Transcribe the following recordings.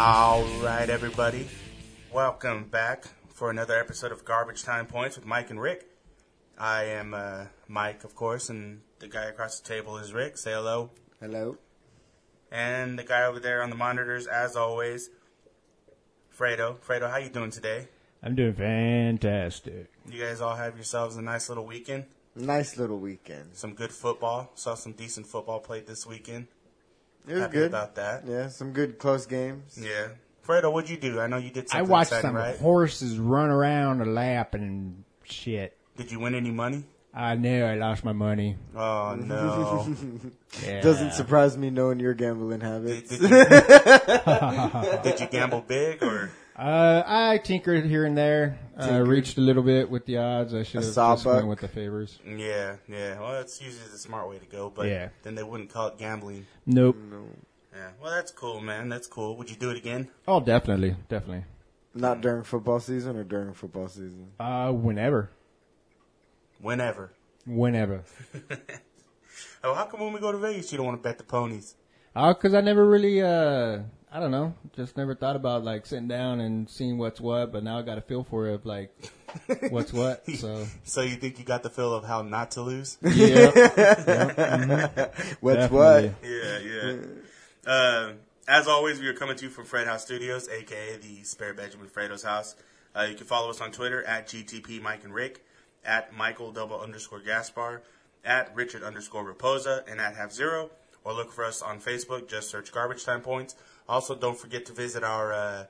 All right, everybody. Welcome back for another episode of Garbage Time Points with Mike and Rick. I am uh, Mike, of course, and the guy across the table is Rick. Say hello. Hello. And the guy over there on the monitors, as always, Fredo. Fredo, how you doing today? I'm doing fantastic. You guys all have yourselves a nice little weekend. Nice little weekend. Some good football. Saw some decent football played this weekend. It was Happy good. about that. Yeah, some good close games. Yeah. Fredo, what'd you do? I know you did I something watched exciting, some right? horses run around a lap and shit. Did you win any money? I knew I lost my money. Oh no. Yeah. Doesn't surprise me knowing your gambling did, habits. did you, did you gamble big or? Uh, I tinkered here and there. Uh, Tinkered. reached a little bit with the odds. I should have sawbuck. just went with the favors. Yeah, yeah. Well, that's usually the smart way to go, but Yeah. then they wouldn't call it gambling. Nope. Yeah. Well, that's cool, man. That's cool. Would you do it again? Oh, definitely, definitely. Not during football season or during football season. Uh, whenever, Whenever. whenever. Oh, how come when we go to Vegas you don't want to bet the ponies? Uh, cause I never really, uh, I don't know, just never thought about like sitting down and seeing what's what. But now I got a feel for it of like what's what. So So you think you got the feel of how not to lose? yeah, What's Definitely. what? yeah, yeah. Uh, as always, we are coming to you from Fred House Studios, aka the spare bedroom with Fredo's house. Uh, you can follow us on Twitter at GTP Mike and Rick, at Michael double underscore Gaspar, at Richard underscore Raposa, and at Half Zero. Or look for us on Facebook. Just search Garbage Time Points. Also, don't forget to visit our uh,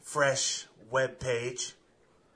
fresh web page.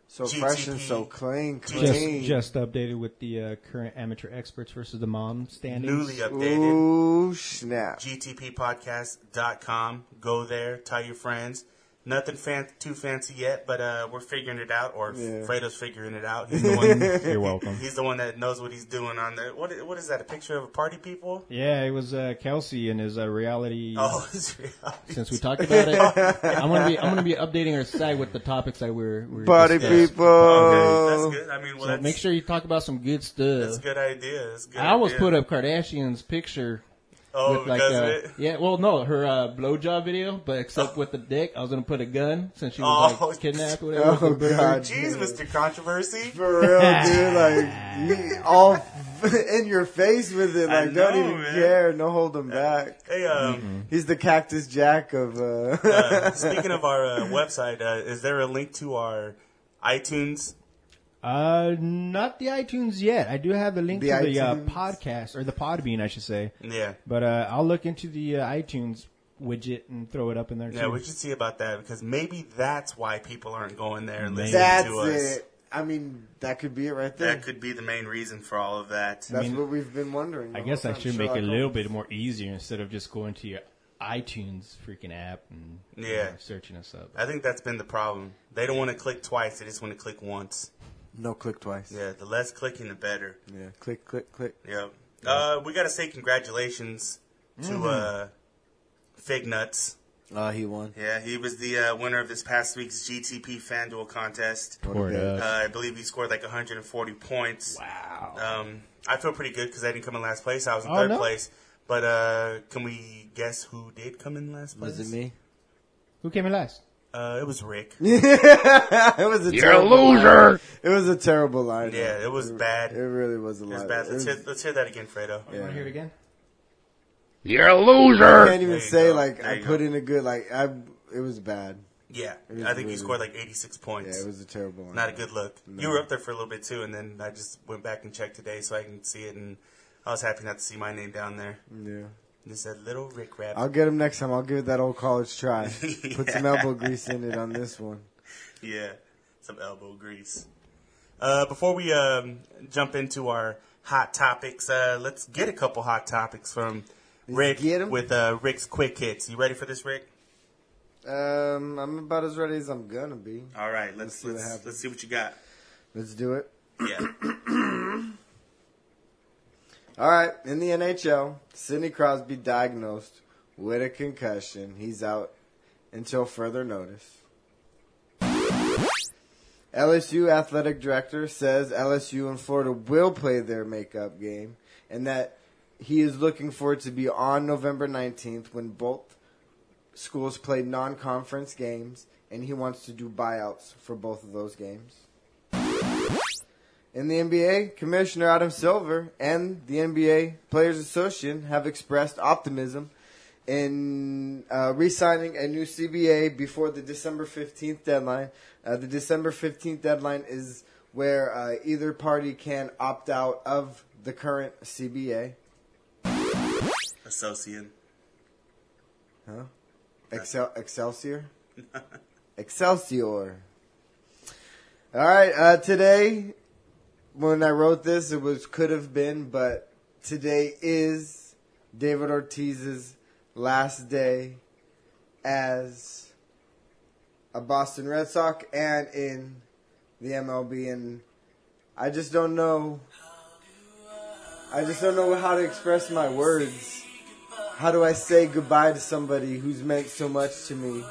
So fresh and so clean, just clean. just updated with the uh, current amateur experts versus the mom standings. Newly updated. Ooh, snap. gtppodcast.com. Go there, tell your friends. Nothing fan- too fancy yet, but uh, we're figuring it out, or Yeah. Fredo's figuring it out. He's the one. You're welcome. he's the one that knows what he's doing on there. What? What is that? A picture of party people? Yeah, it was uh, Kelsey and his uh, reality. Oh, it's reality. Since we talked about it, I'm gonna be I'm gonna be updating our site with the topics that we're, we're Party discussing. people. Okay, that's good. I mean, well, So make sure you talk about some good stuff. that's a good idea. That's a good. I almost idea. put up Kardashian's picture Oh, with like because of uh, it. yeah, well no, her uh, blowjob video, but except with the dick. I was gonna put a gun since she was Oh, like kidnapped or whatever. Oh, God. Jeez, Mr. Controversy. For real, dude. Like, all in your face with it. I Like, don't even man. care. No holding back. Hey, um, He's the Cactus Jack of. Uh, uh, speaking of our uh, website, uh, is there a link to our iTunes? Uh, not the iTunes yet. I do have the link The to the uh, iTunes. podcast or the Podbean, I should say. Yeah. But uh, I'll look into the uh, iTunes widget and throw it up in there Yeah, too. we should see about that because maybe that's why people aren't going there and listening that's to us. it. I mean, that could be it right there. That could be the main reason for all of that. That's mean, what we've been wondering. the I whole guess I time. should make it a little Holmes. bit more easier instead of just going to your iTunes freaking app and you Yeah. know, searching us up. I think that's been the problem. They don't want to click twice; they just want to click once. No, click twice. Yeah, the less clicking, the better. Yeah, click, click, click. Yep. Uh, we got to say congratulations to Mm-hmm. uh, Fig Nuts. Oh, he won. Yeah, he was the uh, winner of this past week's GTP FanDuel contest. Pour it Okay. Uh, I believe he scored like 140 points. wow. Um, I feel pretty good because I didn't come in last place. I was in Oh, third no? place. But uh, can we guess who did come in last place? Was it me? Who came in last? Uh, it was Rick. it was a You're a terrible loser. Line. It was a terrible line. Yeah, it was bad. It really was a It was line. bad. It Let's was- hear, let's hear that again, Fredo. You want to hear it again? You're a loser. I can't even say go. like There I put go. in a good like I. It was bad. Yeah, was I think he really- scored like 86 points. Yeah, points. it was a terrible line. Not a good look. You were up there for a little bit too, and then I just went back and checked today so I can see it, and I was happy not to see my name down there. Yeah. It said Little Rick Rabbit. I'll get him next time. I'll give it that old college try. Put some elbow grease in it on this one. Yeah, some elbow grease. Uh, before we um, jump into our hot topics, uh, let's get a couple hot topics from Rick with uh, Rick's quick hits. You ready for this, Rick? Um, I'm about as ready as I'm gonna be. All right, let's see what let's, happens. let's see what you got. Let's do it. Yeah. All right, in the NHL, Sidney Crosby diagnosed with a concussion. He's out until further notice. LSU athletic director says LSU and Florida will play their makeup game and that he is looking for it to be on November 19th when both schools play non-conference games, and he wants to do buyouts for both of those games. In the NBA, Commissioner Adam Silver and the NBA Players Association have expressed optimism in uh, re-signing a new CBA before the December 15th deadline. Uh, the December 15th deadline is where uh, either party can opt out of the current CBA. Associate. Huh? Excel- Excelsior? Excelsior. All right, uh, today, when I wrote this, it was could have been, but today is David Ortiz's last day as a Boston Red Sox and in the MLB, and I just don't know. I just don't know how to express my words. How do I say goodbye to somebody who's meant so much to me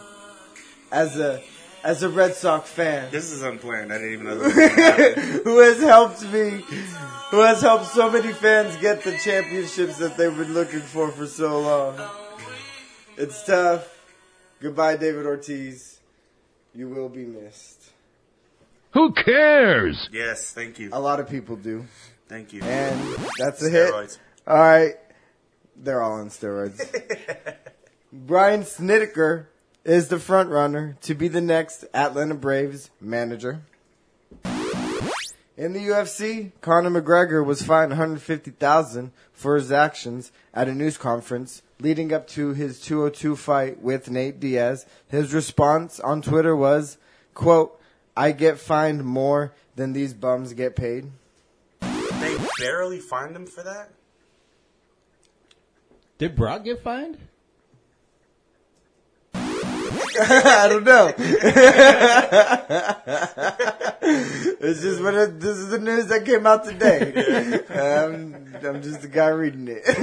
as a as a Red Sox fan? This is unplanned. I didn't even know this was gonna happen. who has helped me, who has helped so many fans get the championships that they've been looking for for so long. It's tough. Goodbye, David Ortiz. You will be missed. Who cares? Yes, thank you. A lot of people do. Thank you. And that's a hit. Steroids. All right. They're all on steroids. Brian Snitker is the front runner to be the next Atlanta Braves manager. In the UFC, Conor McGregor was fined 150,000 for his actions at a news conference leading up to his 202 fight with Nate Diaz. His response on Twitter was, quote, I get fined more than these bums get paid. They barely fined him for that? Did Brock get fined? I don't know. it's just what it, this is the news that came out today. Um, I'm just the guy reading it. We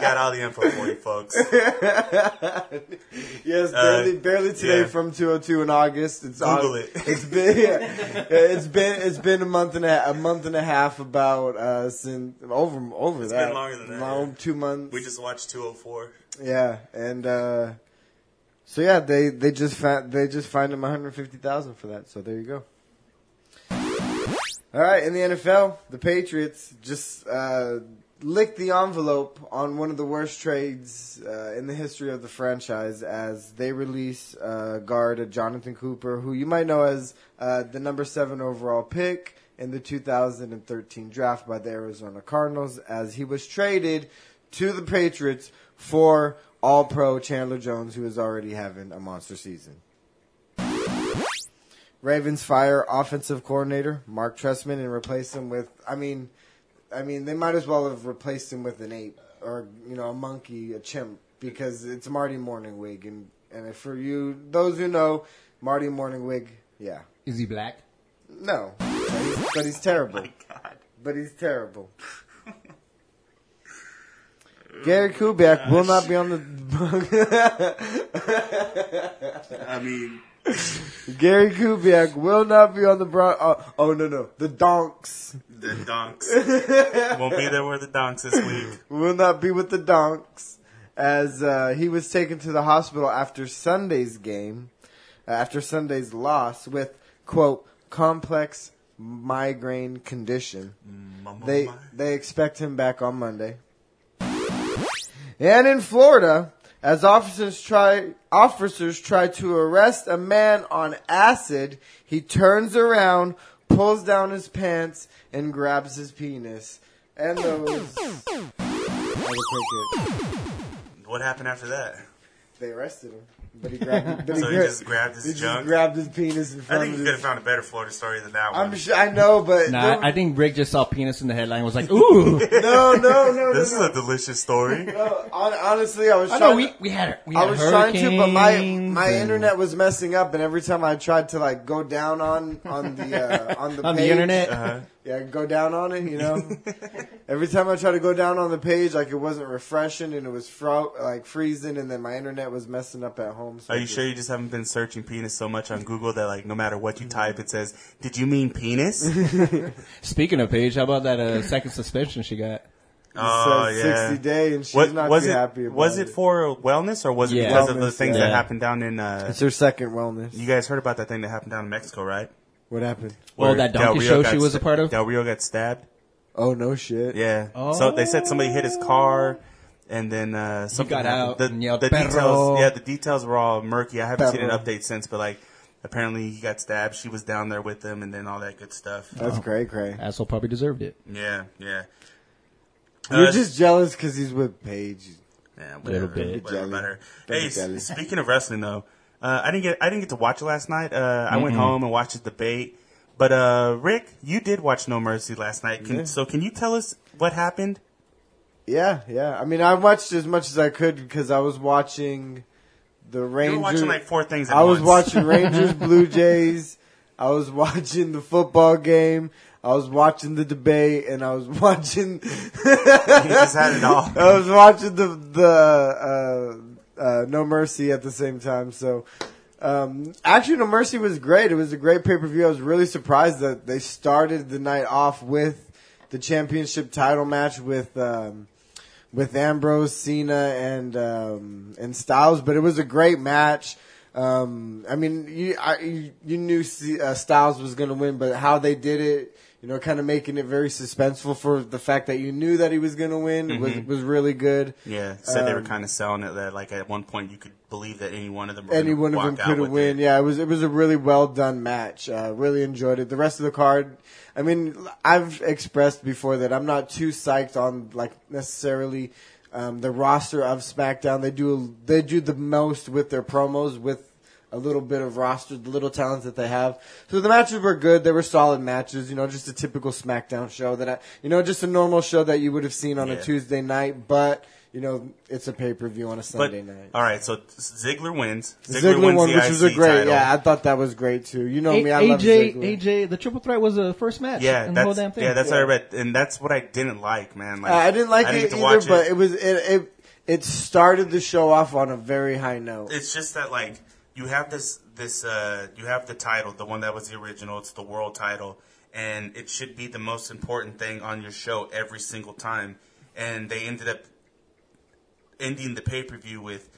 got all the info for you, folks. yes, barely, barely today yeah. from 202 in August. It's Google on- it. It's been yeah, it's been it's been a month and a, a month and a half about uh since over over It's that been longer than that, Long- yeah. two months. We just watched 204. Yeah, and uh, so yeah, they they just they just fined him one hundred fifty thousand for that. So there you go. All right, in the NFL, the Patriots just uh, licked the envelope on one of the worst trades uh, in the history of the franchise as they release uh, guard Jonathan Cooper, who you might know as uh, the number seven overall pick in the 2013 draft by the Arizona Cardinals, as he was traded to the Patriots for All Pro Chandler Jones, who is already having a monster season. Ravens fire offensive coordinator Marc Trestman and replace him with. I mean, I mean they might as well have replaced him with an ape or you know a monkey, a chimp, because it's Marty Mornhinweg and and for you those who know Marty Mornhinweg, yeah, Is he black? no, but he's, but he's terrible. God. But he's terrible. Gary Kubiak will not be on the. I mean, Gary Kubiak will not be on the Bron. Uh, oh no no, the Donks the donks. Won't be there with the donks this week. will not be with the Donks as uh, he was taken to the hospital after Sunday's game, uh, after Sunday's loss with quote complex migraine condition. Mama, They my. they expect him back on Monday. And in Florida, as officers try officers try to arrest a man on acid, he turns around, pulls down his pants, and grabs his penis. And those I would take it. What happened after that? They arrested him, but he grabbed. But So he gra- just grabbed his he just junk? grabbed his penis in front I think of you could have found a better Florida story than that one. I'm sure I know, but Nah, there- I think Rick just saw penis in the headline and was like, ooh. no, no, no, no. this no. is a delicious story. No, honestly, I was I trying. know we we had we I was trying to, but my my and- internet was messing up, and every time I tried to like go down on on the uh, on the on the internet. Uh-huh. Yeah, go down on it, you know. every time I tried to go down on the page, like it wasn't refreshing, and it was fro- like freezing, and then my internet was messing up at home. So Are you just- sure you just haven't been searching penis so much on Google that like no matter what you type, it says, "Did you mean penis?" Speaking of Paige, how about that uh, second suspension she got? Oh, yeah. 60 day, and she's What, not was too it? happy about it. was it for wellness or was it Yeah. because of the things yeah. that happened down in? Uh, It's her second wellness. you guys heard about that thing that happened down in Mexico, right? What happened? Well, Where that Del donkey Rio show got she was a sta- part of? Del Rio got stabbed. Oh no shit. Yeah. So they said somebody hit his car, and then uh, something got happened. out The, and yelled, the "Perro." details, yeah, the details were all murky. I haven't seen an Perro. update since, but like apparently he got stabbed. She was down there with him, and then all that good stuff. That's cray cray. Asshole probably deserved it. Yeah, yeah. You're Uh, just jealous because he's with Paige. Yeah, Little whatever. bit. Whatever Jelly. about her. Hey, be jelly. speaking of wrestling though, uh, I didn't get I didn't get to watch it last night. Uh, I went home and watched the debate. But uh, Rick, you did watch No Mercy last night. Can, Yeah. So can you tell us what happened? Yeah, yeah. I mean, I watched as much as I could because I was watching the Rangers. You were watching like four things. At I was watching Rangers, Blue Jays. I was watching the football game. I was watching the debate, and I was watching. He just had it all. I was watching the the uh, uh, No Mercy at the same time. So, um, actually, No Mercy was great. It was a great pay per view. I was really surprised that they started the night off with the championship title match with. Um, with Ambrose, Cena, and um, and Styles, but it was a great match. Um, I mean, you I, you, knew C- uh, Styles was going to win, but how they did it, you know, kind of making it very suspenseful for the fact that you knew that he was going to win was was really good. Yeah, said they were Um, kind of selling it that like at one point you could believe that any one of them, Any one of them could have win. it. Yeah, it was it was a really well done match. Uh, really enjoyed it. The rest of the card, I mean, I've expressed before that I'm not too psyched on like necessarily um, the roster of SmackDown. They do they do the most with their promos with a little bit of roster, the little talents that they have. So the matches were good. They were solid matches. You know, just a typical SmackDown show that I, you know, just a normal show that you would have seen on Yeah. a Tuesday night, but. You know, it's a pay per view on a But Sunday night. all right, so Ziggler wins. Ziggler, wins won, the which was a IC great. title. Yeah, I thought that was great too. You know A- me, I love AJ, Ziggler. AJ, the triple threat was the first match. Yeah, in the whole that's damn thing. yeah, that's what I read, and that's what I didn't like, man. Like Uh, I didn't like I it get to either, watch but it was it, it it started the show off on a very high note. it's just that like you have this this uh you have the title, the one that was the original, it's the world title, and it should be the most important thing on your show every single time. And they ended up ending the pay per view with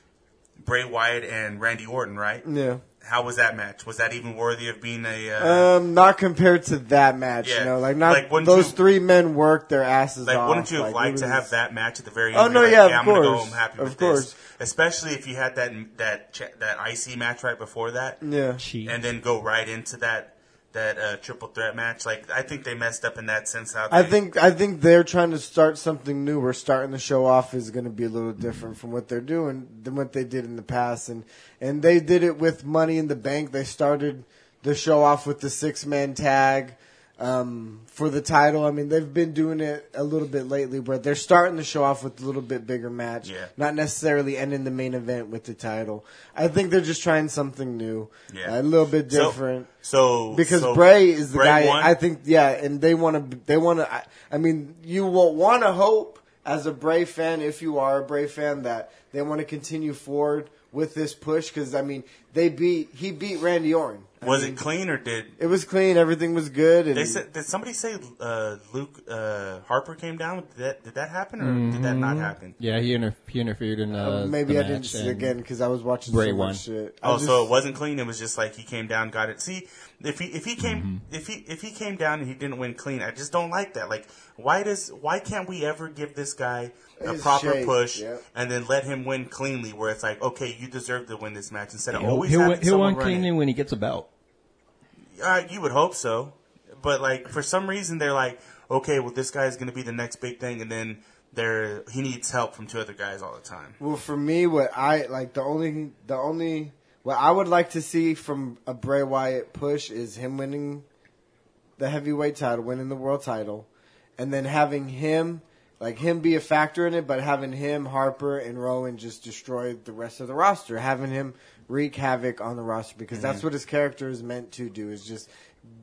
Bray Wyatt and Randy Orton, right? yeah. How was that match? Was that even worthy of being a uh, Um, not compared to that match, Yeah. you know, like not Like, those you- three men worked their asses Like, off. wouldn't you have like, liked it to have that match at the very end? Oh, no, like, yeah, of I'm gonna go course. home happy Of with course. this. Especially if you had that that that IC match right before that, Yeah, Cheat. and then go right into that that uh, triple threat match. Like, I think they messed up in that sense. How I think I think they're trying to start something new. We're starting the show off is going to be a little different from what they're doing than what they did in the past, and and they did it with Money in the Bank. They started the show off with the six man tag um, for the title. I mean, they've been doing it a little bit lately, but they're starting the show off with a little bit bigger match, Yeah. not necessarily ending the main event with the title. I think they're just trying something new, Yeah. a little bit So- different so because so Bray is the Bray guy. won? I think, yeah, and they want to. They want to. I, I mean, you will want to hope as a Bray fan, if you are a Bray fan, that they want to continue forward with this push. Because I mean, they beat. He beat Randy Orton. I was mean, it clean or did It was clean. Everything was good. And they said? Did somebody say uh, Luke uh, Harper came down? Did that did that happen or did that not happen? Yeah, he, inter- he interfered in uh, uh, maybe the I didn't match see again because I was watching Bray so won. much shit. I Oh, just- so it wasn't clean. It was just like he came down, got it. See, if he if he came Mm-hmm. if he if he came down and he didn't win clean, I just don't like that. Like, why does why can't we ever give this guy a His proper shake, push yep. and then let him win cleanly? Where it's like, okay, you deserve to win this match instead of He'll, always he'll, having he'll win run it. cleanly when he gets a belt. Uh, you would hope so, but like for some reason they're like, okay, well this guy's going to be the next big thing, and then they're he needs help from two other guys all the time. Well, for me, what I like the only the only what I would like to see from a Bray Wyatt push is him winning the heavyweight title, winning the world title, and then having him like him be a factor in it, but having him Harper and Rowan just destroy the rest of the roster, having him wreak havoc on the roster because mm-hmm. that's what his character is meant to do is just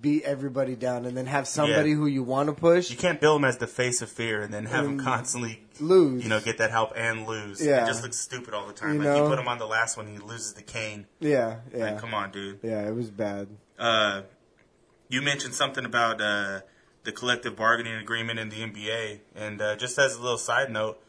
beat everybody down and then have somebody Yeah. who you want to push You can't build him as the face of fear and then have him Mm. constantly lose. you know, get that help and lose. Yeah. It just looks stupid all the time. You like know? you put him on the last one, he loses the cane. yeah, yeah, Like, come on, dude. yeah. It was bad. Uh, you mentioned something about uh, the collective bargaining agreement in the NBA. And uh, just as a little side note,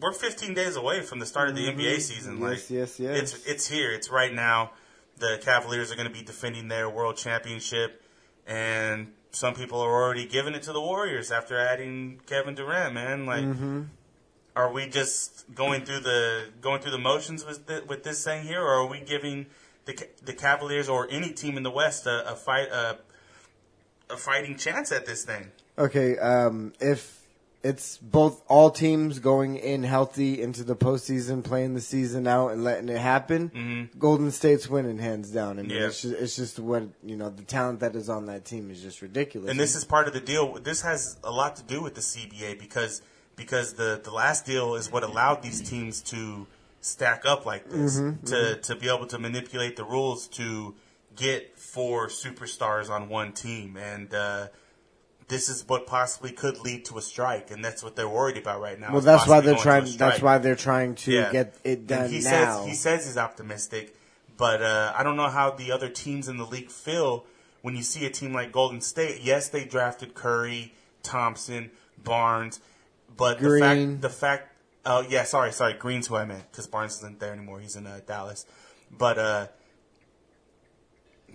we're 15 days away from the start of the NBA season. Mm-hmm. Yes, like, yes, yes. It's it's here. It's right now. The Cavaliers are going to be defending their world championship, and some people are already giving it to the Warriors after adding Kevin Durant. Man, like, Mm-hmm. are we just going through the going through the motions with thi- with this thing here, or are we giving the the Cavaliers or any team in the West a, a fight a, a fighting chance at this thing? Okay, um, if it's both all teams going in healthy into the postseason, playing the season out and letting it happen, Golden State's winning hands down. I mean, Mm-hmm. Yeah. it's just it's just what you know. The talent that is on that team is just ridiculous. And this is part of the deal. This has a lot to do with the CBA because because the the last deal is what allowed these teams to stack up like this to to be able to manipulate the rules to get four superstars on one team and. uh this is what possibly could lead to a strike, and that's what they're worried about right now. well, that's why they're going to a trying. That's why they're trying to Yeah. get it And done he now. Says, he says he's optimistic, but uh, I don't know how the other teams in the league feel when you see a team like Golden State. Yes, they drafted Curry, Thompson, Barnes, but the fact, the fact, oh yeah, sorry, sorry, Green's who I meant because Barnes isn't there anymore. He's in uh, Dallas, but uh,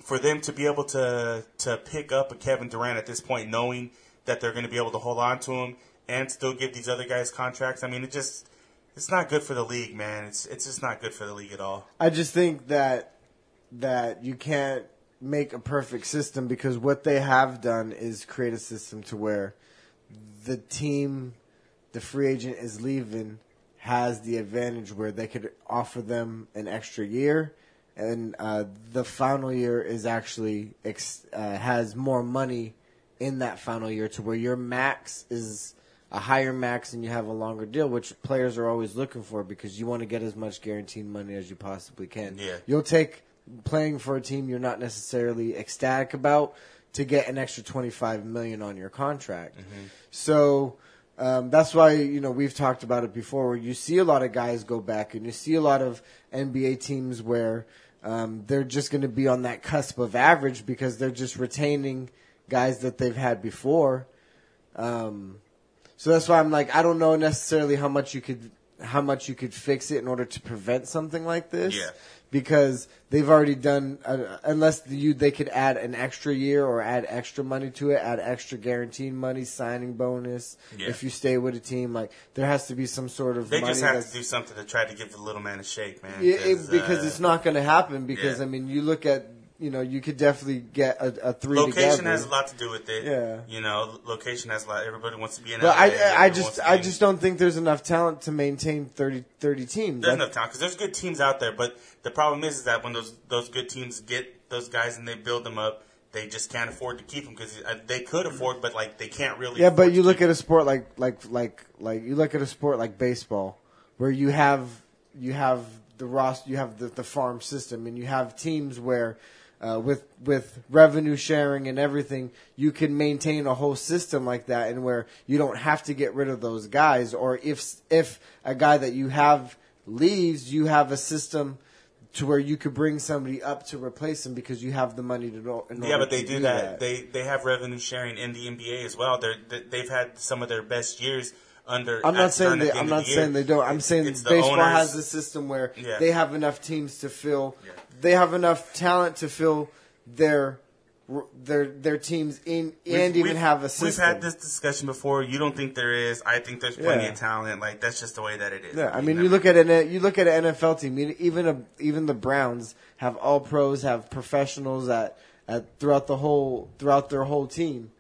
for them to be able to to pick up a Kevin Durant at this point, knowing that they're going to be able to hold on to him and still give these other guys contracts, I mean, it just it's not good for the league, man. It's it's just not good for the league at all. I just think that that you can't make a perfect system because what they have done is create a system to where the team the free agent is leaving has the advantage where they could offer them an extra year and uh, the final year is actually ex- uh, has more money in that final year to where your max is a higher max and you have a longer deal, which players are always looking for because you want to get as much guaranteed money as you possibly can. Yeah. You'll take playing for a team you're not necessarily ecstatic about to get an extra 25 million on your contract. So um, that's why you know we've talked about it before. Where you see a lot of guys go back, and you see a lot of NBA teams where um, they're just going to be on that cusp of average because they're just retaining guys that they've had before. Um, so that's why I'm like, I don't know necessarily how much you could how much you could fix it in order to prevent something like this. Yeah. Because they've already done, uh, unless you they could add an extra year or add extra money to it, add extra guaranteed money, signing bonus. Yeah. If you stay with a team, like there has to be some sort of They money just have to do something to try to give the little man a shake, man. it, it, because uh, it's not going to happen. Because yeah. I mean, you look at you know you could definitely get a, a three Location together. has a lot to do with it. Yeah. You know, location has a lot. Everybody wants to be in But LA. I, I just, I just don't think there's enough talent to maintain 30, 30 teams. There's That- enough time because there's good teams out there, but the problem is, is that when those those good teams get those guys and they build them up, they just can't afford to keep them because uh, they could afford, but like they can't really. yeah, but you look at a sport like, like, like, like you look at a sport like baseball, where you have, you have the roster, you have the, the farm system, and you have teams where, uh, with with revenue sharing and everything, you can maintain a whole system like that, and where you don't have to get rid of those guys, or if if a guy that you have leaves, you have a system. To where you could bring somebody up to replace him because you have the money to in Yeah, but they to do that. They they have revenue sharing in the NBA as well. They're they- they've had some of their best years under. I'm not saying they, the I'm not the saying year. they don't. I'm saying It's baseball has a system where Yeah. they have enough teams to fill. Yeah. They have enough talent to fill their their their teams in We've- and even we've- have a system. We've had this discussion before. You don't think there is. I think there's plenty Yeah. of talent. Like that's just the way that it is. Yeah, I mean, you look at an you look at an NFL team. Even a, even the Browns have all pros, have professionals at, at throughout the whole throughout their whole team.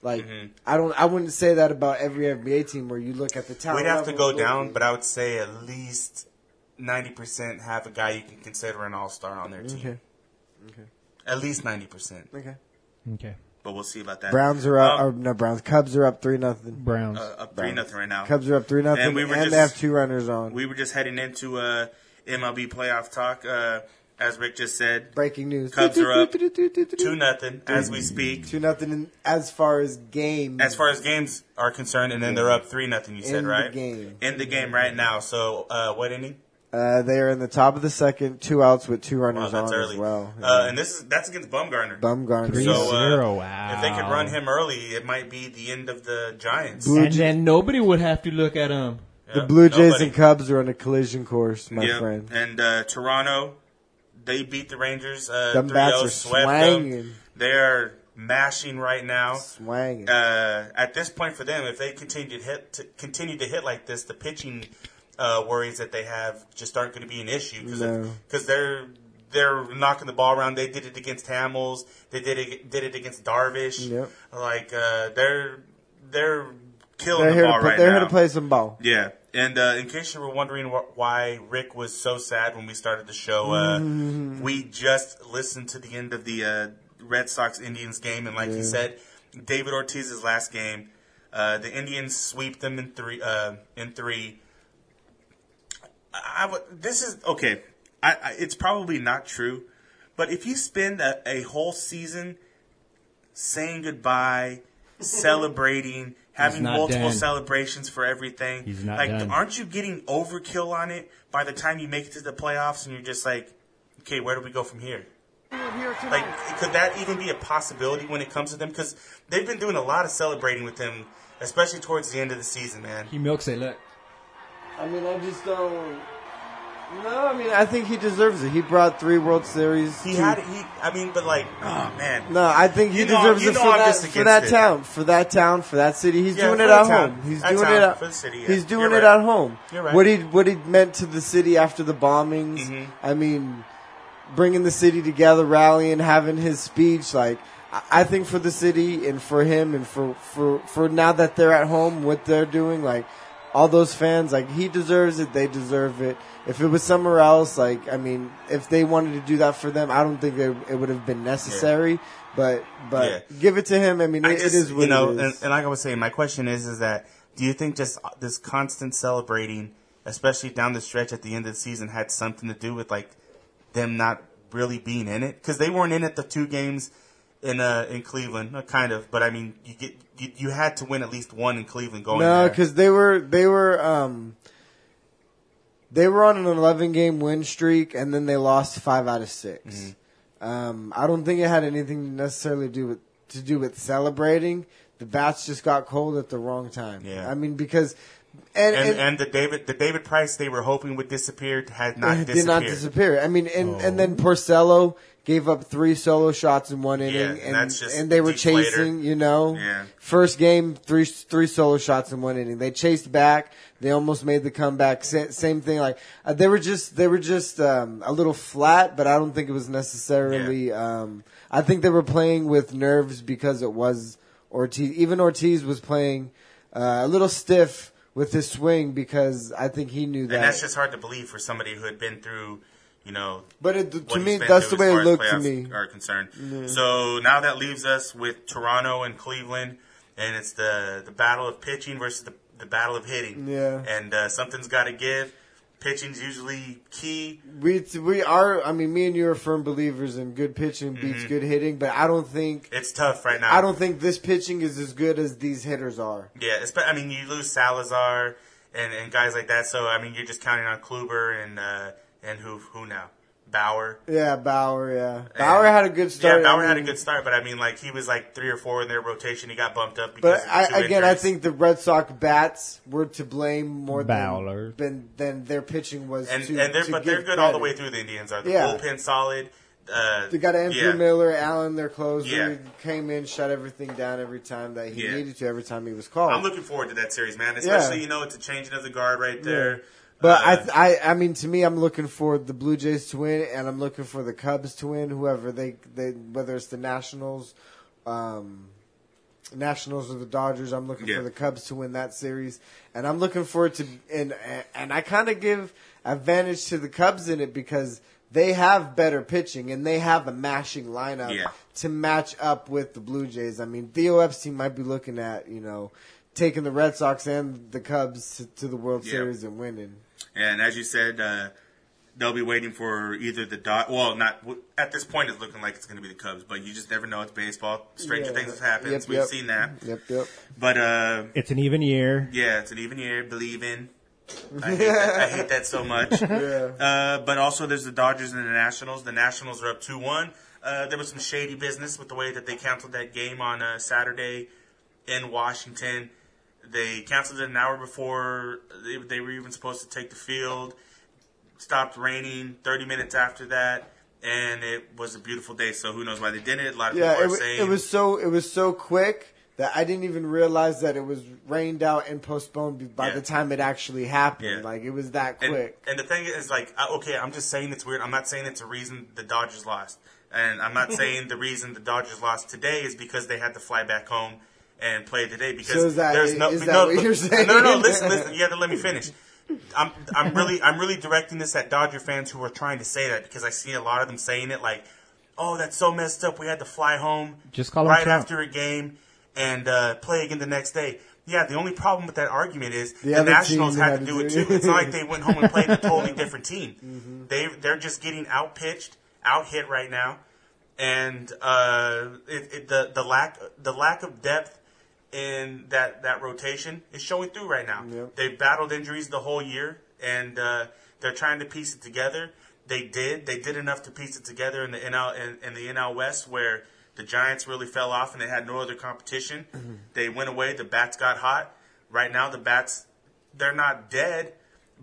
Like Mm-hmm. I don't, I wouldn't say that about every NBA team where you look at the talent. We'd have to go down, but I would say at least ninety percent have a guy you can consider an all star on their team. okay, okay. At least ninety percent. okay. Okay. But we'll see about that. Browns are up, Um, or no Browns. Cubs are up three nothing. Browns. uh, up three nothing right now. Cubs are up three nothing, And and, we were they just- have two runners on. We were just heading into uh, MLB playoff talk. Uh, as Rick just said, Breaking news: Cubs are up two two nothing as we speak. two nothing. As far as games, As far as games are concerned, and then they're up three nothing. You said In the right game. in the game right now. So uh, what inning? Uh, they are in the top of the second, two outs with two runners that's on early. as well. Uh, and this is that's against Bumgarner. Bumgarner. Three So, uh, zero. Wow. If they could run him early, it might be the end of the Giants. Blue and then nobody would have to look at him. the Blue Jays nobody. and Cubs are on a collision course, my Yep. friend. And uh, Toronto, they beat the Rangers. Uh, Them 3-0, bats are swept swanging. They're mashing right now. Swanging. Uh, at this point for them, if they continue to hit, to continue to hit like this, the pitching uh, worries that they have just aren't going to be an issue because No. they're they're knocking the ball around. They did it against Hamels. They did it did it against Darvish. Yep. Like uh, they're they're killing they're the ball to, right they're now. here to play some ball. Yeah, and uh, in case you were wondering wh- why Rick was so sad when we started the show, uh, Mm-hmm. we just listened to the end of the uh, Red Sox Indians game, and like he said, David Ortiz's last game, uh, the Indians sweep them in three. Uh, in three. I, would- this is okay. I, I, it's probably not true, but if you spend a, a whole season saying goodbye, celebrating, having multiple done. celebrations for everything, He's not like done. aren't you getting overkill on it by the time you make it to the playoffs and you're just like, okay, where do we go from here? Like, could that even be a possibility when it comes to them? Because they've been doing a lot of celebrating with him, especially towards the end of the season, man. He milks it. Look. I mean, I just don't. No, I mean, I think he deserves it. He brought three World Series. He to- had, he, I mean, but like, oh man, No, I think he You know- deserves it for I'm that, for that it. town, for that town, for that city. He's Yeah, doing it at town. home. He's That doing town, it at for the city, yeah. He's doing You're it right. at home. You're right. What he what he meant to the city after the bombings. Mhm. I mean, bringing the city together, rallying, having his speech. Like I- I think for the city and for him and for for for now that they're at home, what they're doing, like all those fans, like he deserves it. They deserve it. If it was somewhere else, like I mean, if they wanted to do that for them, I don't think it, it would have been necessary. But but Yeah. give it to him. I mean, I it, just, it is what you know, it and, and like I was saying, my question is, is that do you think just this constant celebrating, especially down the stretch at the end of the season, had something to do with like them not really being in it? Because they weren't in it the two games in uh in Cleveland, uh, kind of. But I mean, you get you, you had to win at least one in Cleveland going no, because they were they were um they were on an 11 game win streak, and then they lost five out of 6 Mm-hmm. Um, I don't think it had anything necessarily to do with to do with celebrating. The bats just got cold at the wrong time. Yeah. I mean because and, and and, and the David the David Price they were hoping would disappear had not disappeared. did not disappear. I mean, and and Oh. then Porcello gave up three solo shots in one inning, Yeah, and and that's just and they were chasing. You know, Yeah. first game three three solo shots in one inning. They chased back. They almost made the comeback. Same thing. Like uh, they were just they were just um, a little flat, but I don't think it was necessarily. Um, I think they were playing with nerves because it was Ortiz. Even Ortiz was playing uh, a little stiff with his swing because I think he knew that. And that's just hard to believe for somebody who had been through, you know, But it, to me, that's the way it looked to me. Are concerned. So now that leaves us with Toronto and Cleveland, and it's the the battle of pitching versus the the battle of hitting. Yeah. And uh, something's got to give. Pitching's usually key. We we are. I mean, me and you are firm believers in good pitching Mm-hmm. beats good hitting, but I don't think It's tough right now. I don't think this pitching is as good as these hitters are. Yeah, I mean, you lose Salazar and, and guys like that. So I mean, you're just counting on Kluber and uh, and who who now Bauer. Yeah, Bauer. Yeah, Bauer And- had a good start. Yeah, Bauer I had a good start, but I mean, like he was like three or four in their rotation. He got bumped up because But of two I, again, I think the Red Sox bats were to blame more Bowler. than, than than their pitching was. and to, and they're to but they're give good all the way through. The Indians are the Yeah. bullpen solid. Uh, They got Andrew yeah. Miller, Allen, their closer. Yeah. Came in, shut everything down every time that he Yeah. needed to. Every time he was called. I'm looking forward to that series, man. Especially you know it's a changing of the guard right there. But Uh, I, I, I mean, to me, I'm looking for the Blue Jays to win, and I'm looking for the Cubs to win. Whoever they, they whether it's the Nationals, um, Nationals or the Dodgers, I'm looking Yeah. for the Cubs to win that series, and I'm looking forward to and and I kind of give advantage to the Cubs in it because they have better pitching and they have a mashing lineup Yeah. to match up with the Blue Jays. I mean, Theo Epstein might be looking at you know taking the Red Sox and the Cubs to, to the World Yeah. Series and winning. And as you said, uh, they'll be waiting for either the dot. Well, not at this point. It's looking like it's going to be the Cubs, but you just never know. It's baseball. Stranger Yeah. things have happened. Yep, We've yep. seen that. Yep, yep. But uh, It's an even year. yeah, it's an even year. Believe in. I hate that, I hate that so much. Yeah. Uh, but also, there's the Dodgers and the Nationals. The Nationals are up 2 1. Uh, there was some shady business with the way that they canceled that game on uh, Saturday in Washington. They canceled it an hour before they, they were even supposed to take the field. Stopped raining 30 minutes after that, and it was a beautiful day. So who knows why they did it? A lot of Yeah, people it, are wa- saying it was so it was so quick that I didn't even realize that it was rained out and postponed by Yeah. the time it actually happened. Yeah. Like it was that quick. and the thing is, like, okay, I'm just saying it's weird. I'm not saying it's a reason the Dodgers lost, and I'm not saying the reason the Dodgers lost today is because they had to fly back home and play today. Because So is that- there's no, is that no, what no, you're saying? No, no, no. Listen, listen. You have to let me finish. I'm, I'm really, I'm really directing this at Dodger fans who are trying to say that because I see a lot of them saying it like, "Oh, that's so messed up. We had to fly home Just call 'em right Trump. after a game and uh, play again the next day." Yeah, the only problem with that argument is The the, Nationals team had had to to do it too. It's not like they went home and played a totally different team. Mm-hmm. They they're just getting out pitched, out hit right now, and uh, it, it, the the lack the lack of depth in that that rotation is showing through right now. Yep. They've battled injuries the whole year, and uh, they're trying to piece it together. They did. They did enough to piece it together in the NL in, in the NL West, where the Giants really fell off and they had no other competition. Mm-hmm. They went away. The bats got hot. Right now, the bats they're not dead,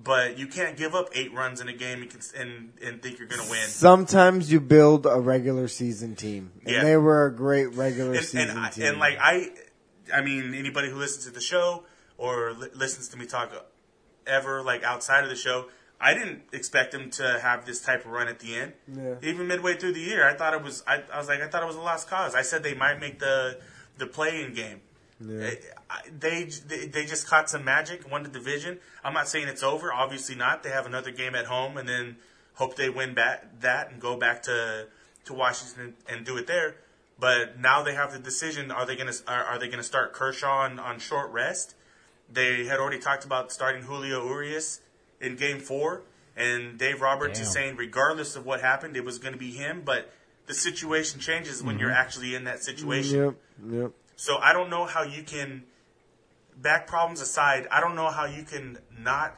but you can't give up eight runs in a game and and, and think you're going to win. Sometimes you build a regular season team, and Yeah. they were a great regular and, season and, I, team. and like I, I mean, anybody who listens to the show or li- listens to me talk ever, like outside of the show, I didn't expect them to have this type of run at the end. Yeah. Even midway through the year, I thought it was. I, I was like, I thought it was a lost cause. I said they might make the the play-in game. Yeah. They, they they just caught some magic, won the division. I'm not saying it's over. Obviously not. They have another game at home, and then hope they win back that and go back to to Washington and do it there. But now they have the decision: are they going to are, are they going to start Kershaw on, on short rest? They had already talked about starting Julio Urias in Game Four, and Dave Roberts is saying regardless of what happened, it was going to be him. But the situation changes when you're mm-hmm. actually in that situation. Yep, yep. So I don't know how you can, back problems aside, I don't know how you can not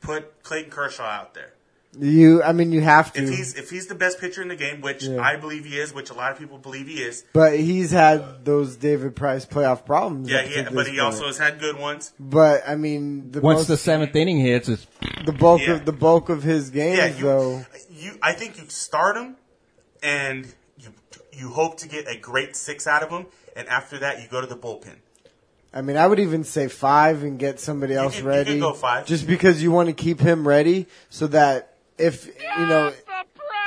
put Clayton Kershaw out there. You, I mean, you have to. If he's if he's the best pitcher in the game, which Yeah. I believe he is, which a lot of people believe he is. but he's had those David Price playoff problems. Yeah, up he, to but he point. also has had good ones. But I mean, the Once most, the seventh inning hits, it's the bulk Yeah. of the bulk of his games, Yeah, you, though. you. I think you start him, and you you hope to get a great six out of him, and after that you go to the bullpen. I mean, I would even say five and get somebody else could- you ready. could go five. Just because you want to keep him ready so that if, you know,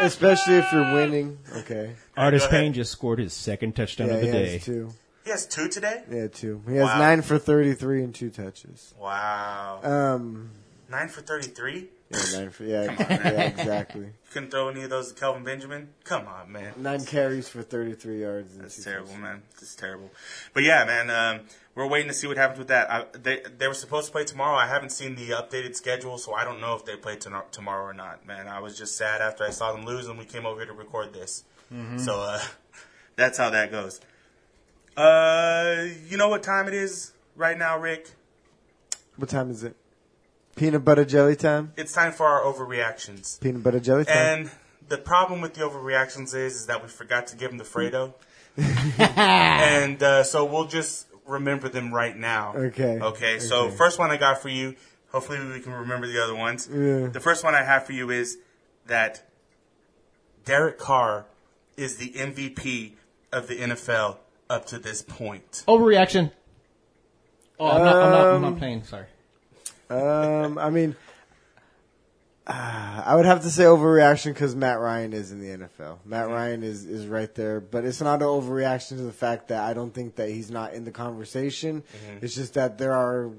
especially if you're winning. Okay. Artis-Payne just scored his second touchdown Yeah, of the he day. has two. He has two today. Yeah, two. He has Wow. nine for 33 and two touches. Wow, Um, nine for thirty-three. Yeah, nine yeah, yeah, exactly. Couldn't throw any of those to Kelvin Benjamin. Come on, man. Nine carries for 33 yards. That's terrible, man. That's terrible. But yeah, man, um, we're waiting to see what happens with that. I, they they were supposed to play tomorrow. I haven't seen the updated schedule, so I don't know if they play to, tomorrow or not. Man, I was just sad after I saw them lose, and we came over here to record this. So uh, that's how that goes. Uh, you know what time it is right now, Rick? What time is it? Peanut butter jelly time? It's time for our overreactions. Peanut butter jelly time? And the problem with the overreactions is, is that we forgot to give them the Fredo. and uh, so we'll just remember them right now. Okay. Okay, so Okay. first one I got for you, hopefully we can remember the other ones. Yeah. The first one I have for you is that Derek Carr is the MVP of the NFL up to this point. Overreaction. Oh, I'm not, I'm not, I'm Um, not playing. Sorry. Um, I mean, uh, I would have to say overreaction because Matt Ryan is in the NFL. Matt Ryan is, is right there, but it's not an overreaction to the fact that I don't think that he's not in the conversation. It's just that there are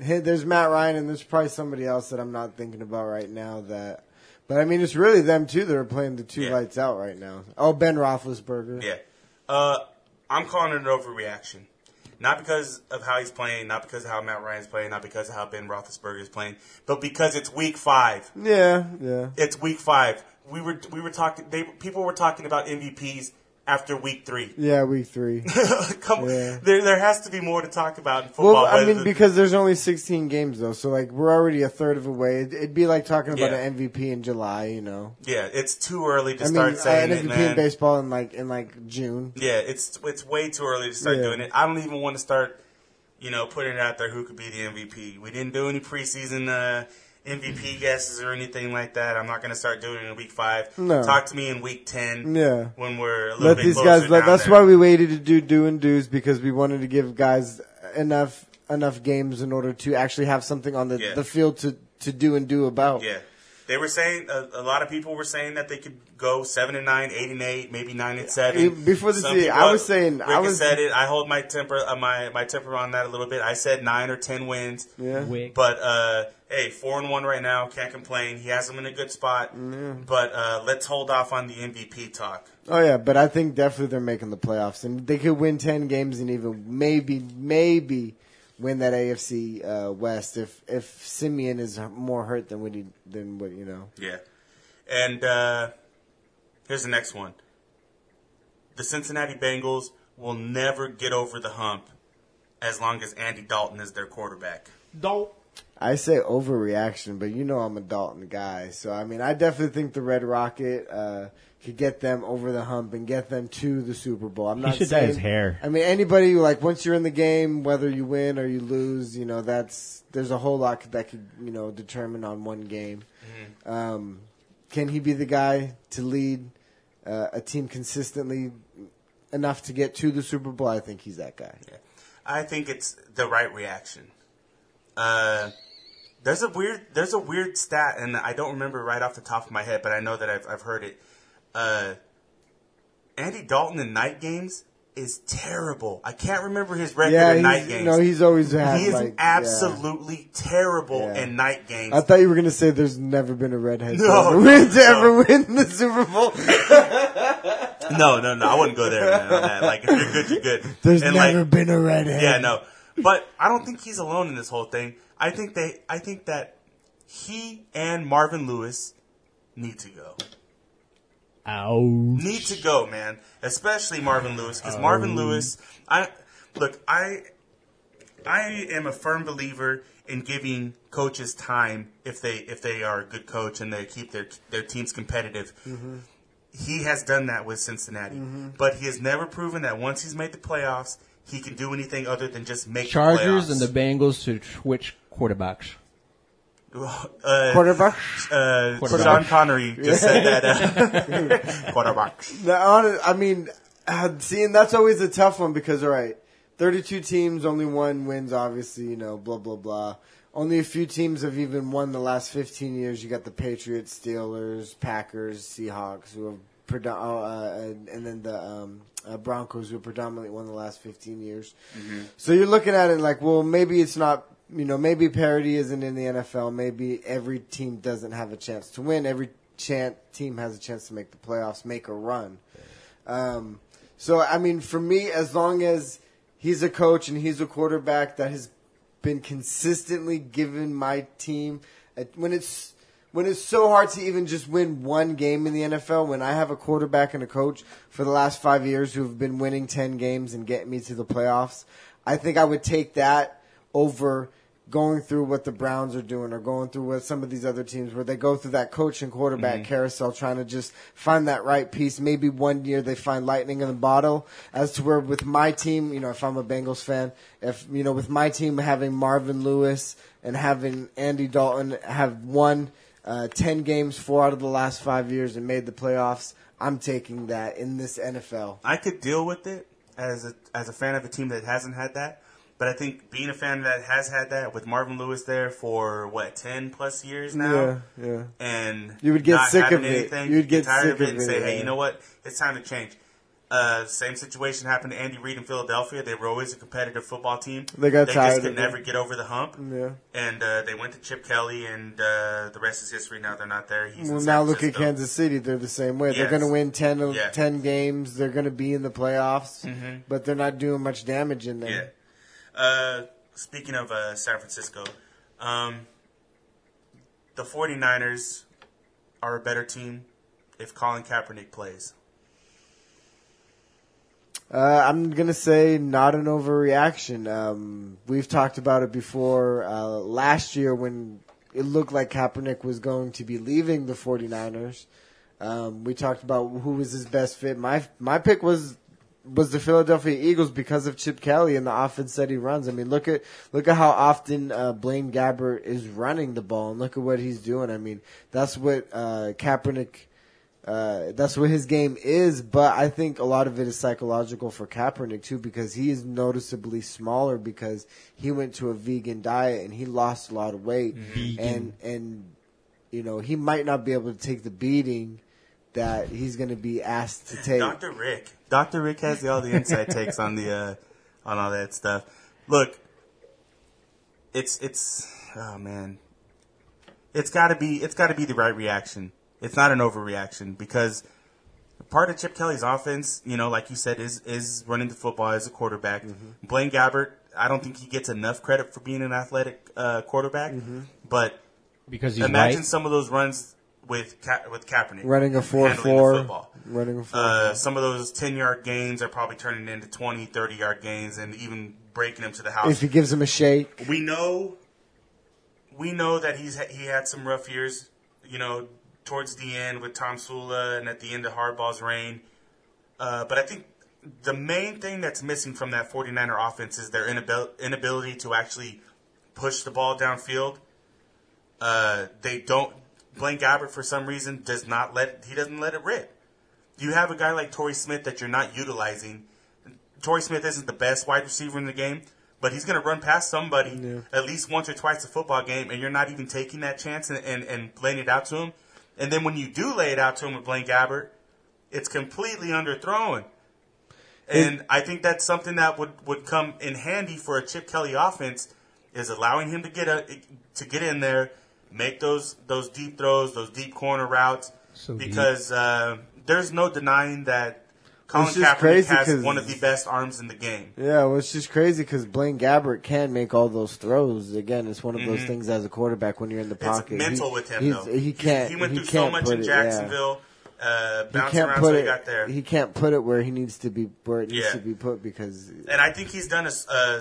hey, there's Matt Ryan and there's probably somebody else that I'm not thinking about right now. That, but I mean, it's really them two that are playing the two Yeah. lights out right now. Oh, Ben Roethlisberger. Yeah. Uh, I'm calling it an overreaction. Not because of how he's playing, not because of how Matt Ryan's playing, not because of how Ben Roethlisberger is playing, but because it's week five. yeah, yeah. It's week five. We were we were talking. They people were talking about MVPs after week three. Yeah, week three. Come, Yeah. there, there has to be more to talk about in football. Well, I mean, the- because there's only 16 games though, so like we're already a third of a way. It'd, it'd be like talking about Yeah. an MVP in July, you know. yeah, it's too early to I start uh, saying an it, MVP man. in baseball in like in like June. Yeah, it's it's way too early to start Yeah. doing it. I don't even want to start, you know, putting it out there who could be the MVP. We didn't do any preseason uh, MVP guesses or anything like that. I'm not going to start doing it in week five. No. Talk to me in week ten Yeah. when we're a little Let bit these closer guys. Let, down that's there. why we waited to do do and do's because we wanted to give guys enough enough games in order to actually have something on the Yeah. the field to to do and do about. Yeah. They were saying a, a lot of people were saying that they could go seven and nine, eight and eight, maybe nine and seven. Before the Some season, I was saying- Rick I was- said it. I hold my temper, uh, my my temper on that a little bit. I said nine or ten wins. Yeah. Wick. But uh, hey, four and one right now. Can't complain. He has them in a good spot. But uh, let's hold off on the MVP talk. Oh yeah, but I think definitely they're making the playoffs, and they could win ten games and even maybe maybe win that AFC uh, West if if Siemian is more hurt than what he than what you know. Yeah. And uh, here's the next one. The Cincinnati Bengals will never get over the hump as long as Andy Dalton is their quarterback. Don't. I say overreaction, but you know I'm a Dalton guy, so I mean I definitely think the Red Rocket uh, could get them over the hump and get them to the Super Bowl. I'm He not should dye saying, his hair. I mean anybody like once you're in the game, whether you win or you lose, you know that's there's a whole lot that could you know determine on one game. Um, can he be the guy to lead uh, a team consistently enough to get to the Super Bowl? I think he's that guy. I think it's the right reaction. Uh, there's a weird there's a weird stat, and I don't remember right off the top of my head, but I know that I've I've heard it. Uh, Andy Dalton in night games is terrible. I can't remember his record Yeah, in night games. no, he's always had. he is like, yeah. absolutely terrible Yeah. in night games. I thought you were gonna say there's never been a redhead to, No, ever, win, to no. ever win the Super Bowl. no, no, no. I wouldn't go there man, on that. Like if you're good, you're good. There's And, never like, been a redhead. Yeah, no. But I don't think he's alone in this whole thing. I think they I think that he and Marvin Lewis need to go. Ouch. Need to go, man. Especially Marvin Lewis because Marvin Lewis I look, I I am a firm believer in giving coaches time if they if they are a good coach and they keep their their teams competitive. Mm-hmm. He has done that with Cincinnati, mm-hmm. but he has never proven that once he's made the playoffs, he can do anything other than just make Chargers the and the Bengals to switch quarterbacks. uh, Quarterback. uh, Quarterback. Sean Connery just said that. Uh, quarterback. No, I mean, uh, seeing that's always a tough one because all right, 32 teams, only one wins. Obviously, you know, blah blah blah. Only a few teams have even won the last 15 years. You got the Patriots, Steelers, Packers, Seahawks, who have predom- uh, and, and then the um, uh, Broncos, who predominantly won the last 15 years. So you're looking at it like, well, maybe it's not. You know, maybe parity isn't in the NFL. Maybe every team doesn't have a chance to win. Every team has a chance to make the playoffs, make a run. Um, so I mean, for me, as long as he's a coach and he's a quarterback that has been consistently given my team when it's when it's so hard to even just win one game in the NFL. When I have a quarterback and a coach for the last five years who have been winning ten games and getting me to the playoffs, I think I would take that over going through what the Browns are doing or going through what some of these other teams where they go through that coach and quarterback mm-hmm. carousel trying to just find that right piece. Maybe one year they find lightning in the bottle as to where with my team, you know, if I'm a Bengals fan, if, you know, with my team having Marvin Lewis and having Andy Dalton have won uh, 10 games, four out of the last five years and made the playoffs, I'm taking that in this NFL. I could deal with it as a as a fan of a team that hasn't had that. But I think being a fan that has had that with Marvin Lewis there for what ten plus years now, Yeah, yeah. and You would get not sick of it. anything, You'd get tired sick of it and say, "Hey, yeah. you know what? It's time to change." Uh, same situation happened to Andy Reid in Philadelphia. They were always a competitive football team. They got they tired just could never get over the hump. Yeah. And uh, they went to Chip Kelly, and uh, the rest is history. Now they're not there. He's Well, now look at Kansas City. They're the same way. They're going to win 10, Yeah. 10 games. They're going to be in the playoffs, but they're not doing much damage in Yeah. there. Uh, speaking of uh, San Francisco, um, the 49ers are a better team if Colin Kaepernick plays. Uh, I'm gonna say not an overreaction. Um, we've talked about it before. Uh, last year when it looked like Kaepernick was going to be leaving the 49ers, um, we talked about who was his best fit. My my pick was was the Philadelphia Eagles because of Chip Kelly and the offense that he runs. I mean, look at look at how often uh, Blaine Gabbert is running the ball, and look at what he's doing. I mean, that's what uh, Kaepernick. Uh, that's what his game is, but I think a lot of it is psychological for Kaepernick too, because he is noticeably smaller because he went to a vegan diet and he lost a lot of weight, vegan. and and you know he might not be able to take the beating that he's going to be asked to take. Dr. Rick. Dr. Rick has all the inside takes on the uh, on all that stuff. Look, it's it's oh man, it's got to be it's got to be the right reaction. It's not an overreaction because part of Chip Kelly's offense, you know, like you said, is is running the football as a quarterback. Blaine Gabbert, I don't think he gets enough credit for being an athletic uh, quarterback, but Because he's imagine white. some of those runs with Ka- with Kaepernick running a four handling the four, running a four. Uh, some of those 10 yard gains are probably turning into 20, 30 yard gains and even breaking them to the house. if he gives him a shake, we know we know that he's he had some rough years, you know, towards the end with Tomsula and at the end of Harbaugh's reign. Uh, but I think the main thing that's missing from that 49er offense is their inabil- inability to actually push the ball downfield. Uh, they don't. Blaine Gabbert, for some reason, does not let he doesn't let it rip. You have a guy like Torrey Smith that you're not utilizing. Torrey Smith isn't the best wide receiver in the game, but he's going to run past somebody at least once or twice a football game, and you're not even taking that chance and, and, and laying it out to him. And then when you do lay it out to him with Blaine Gabbert, it's completely underthrown. And I think that's something that would, would come in handy for a Chip Kelly offense is allowing him to get a to get in there, make those those deep throws, those deep corner routes, So because uh, there's no denying that Colin It's just Kaepernick crazy has one of the best arms in the game. Yeah, well, it's just crazy because Blaine Gabbert can make all those throws. Again, it's one of those things as a quarterback when you're in the Mm-hmm. It's pocket. mental He- with him though. He can't. He went he through so much in it- yeah. Jacksonville. Uh, He can't around put it. he got there. He can't put it where he needs to be. Where it needs Yeah. to be put because and I think he's done a, uh,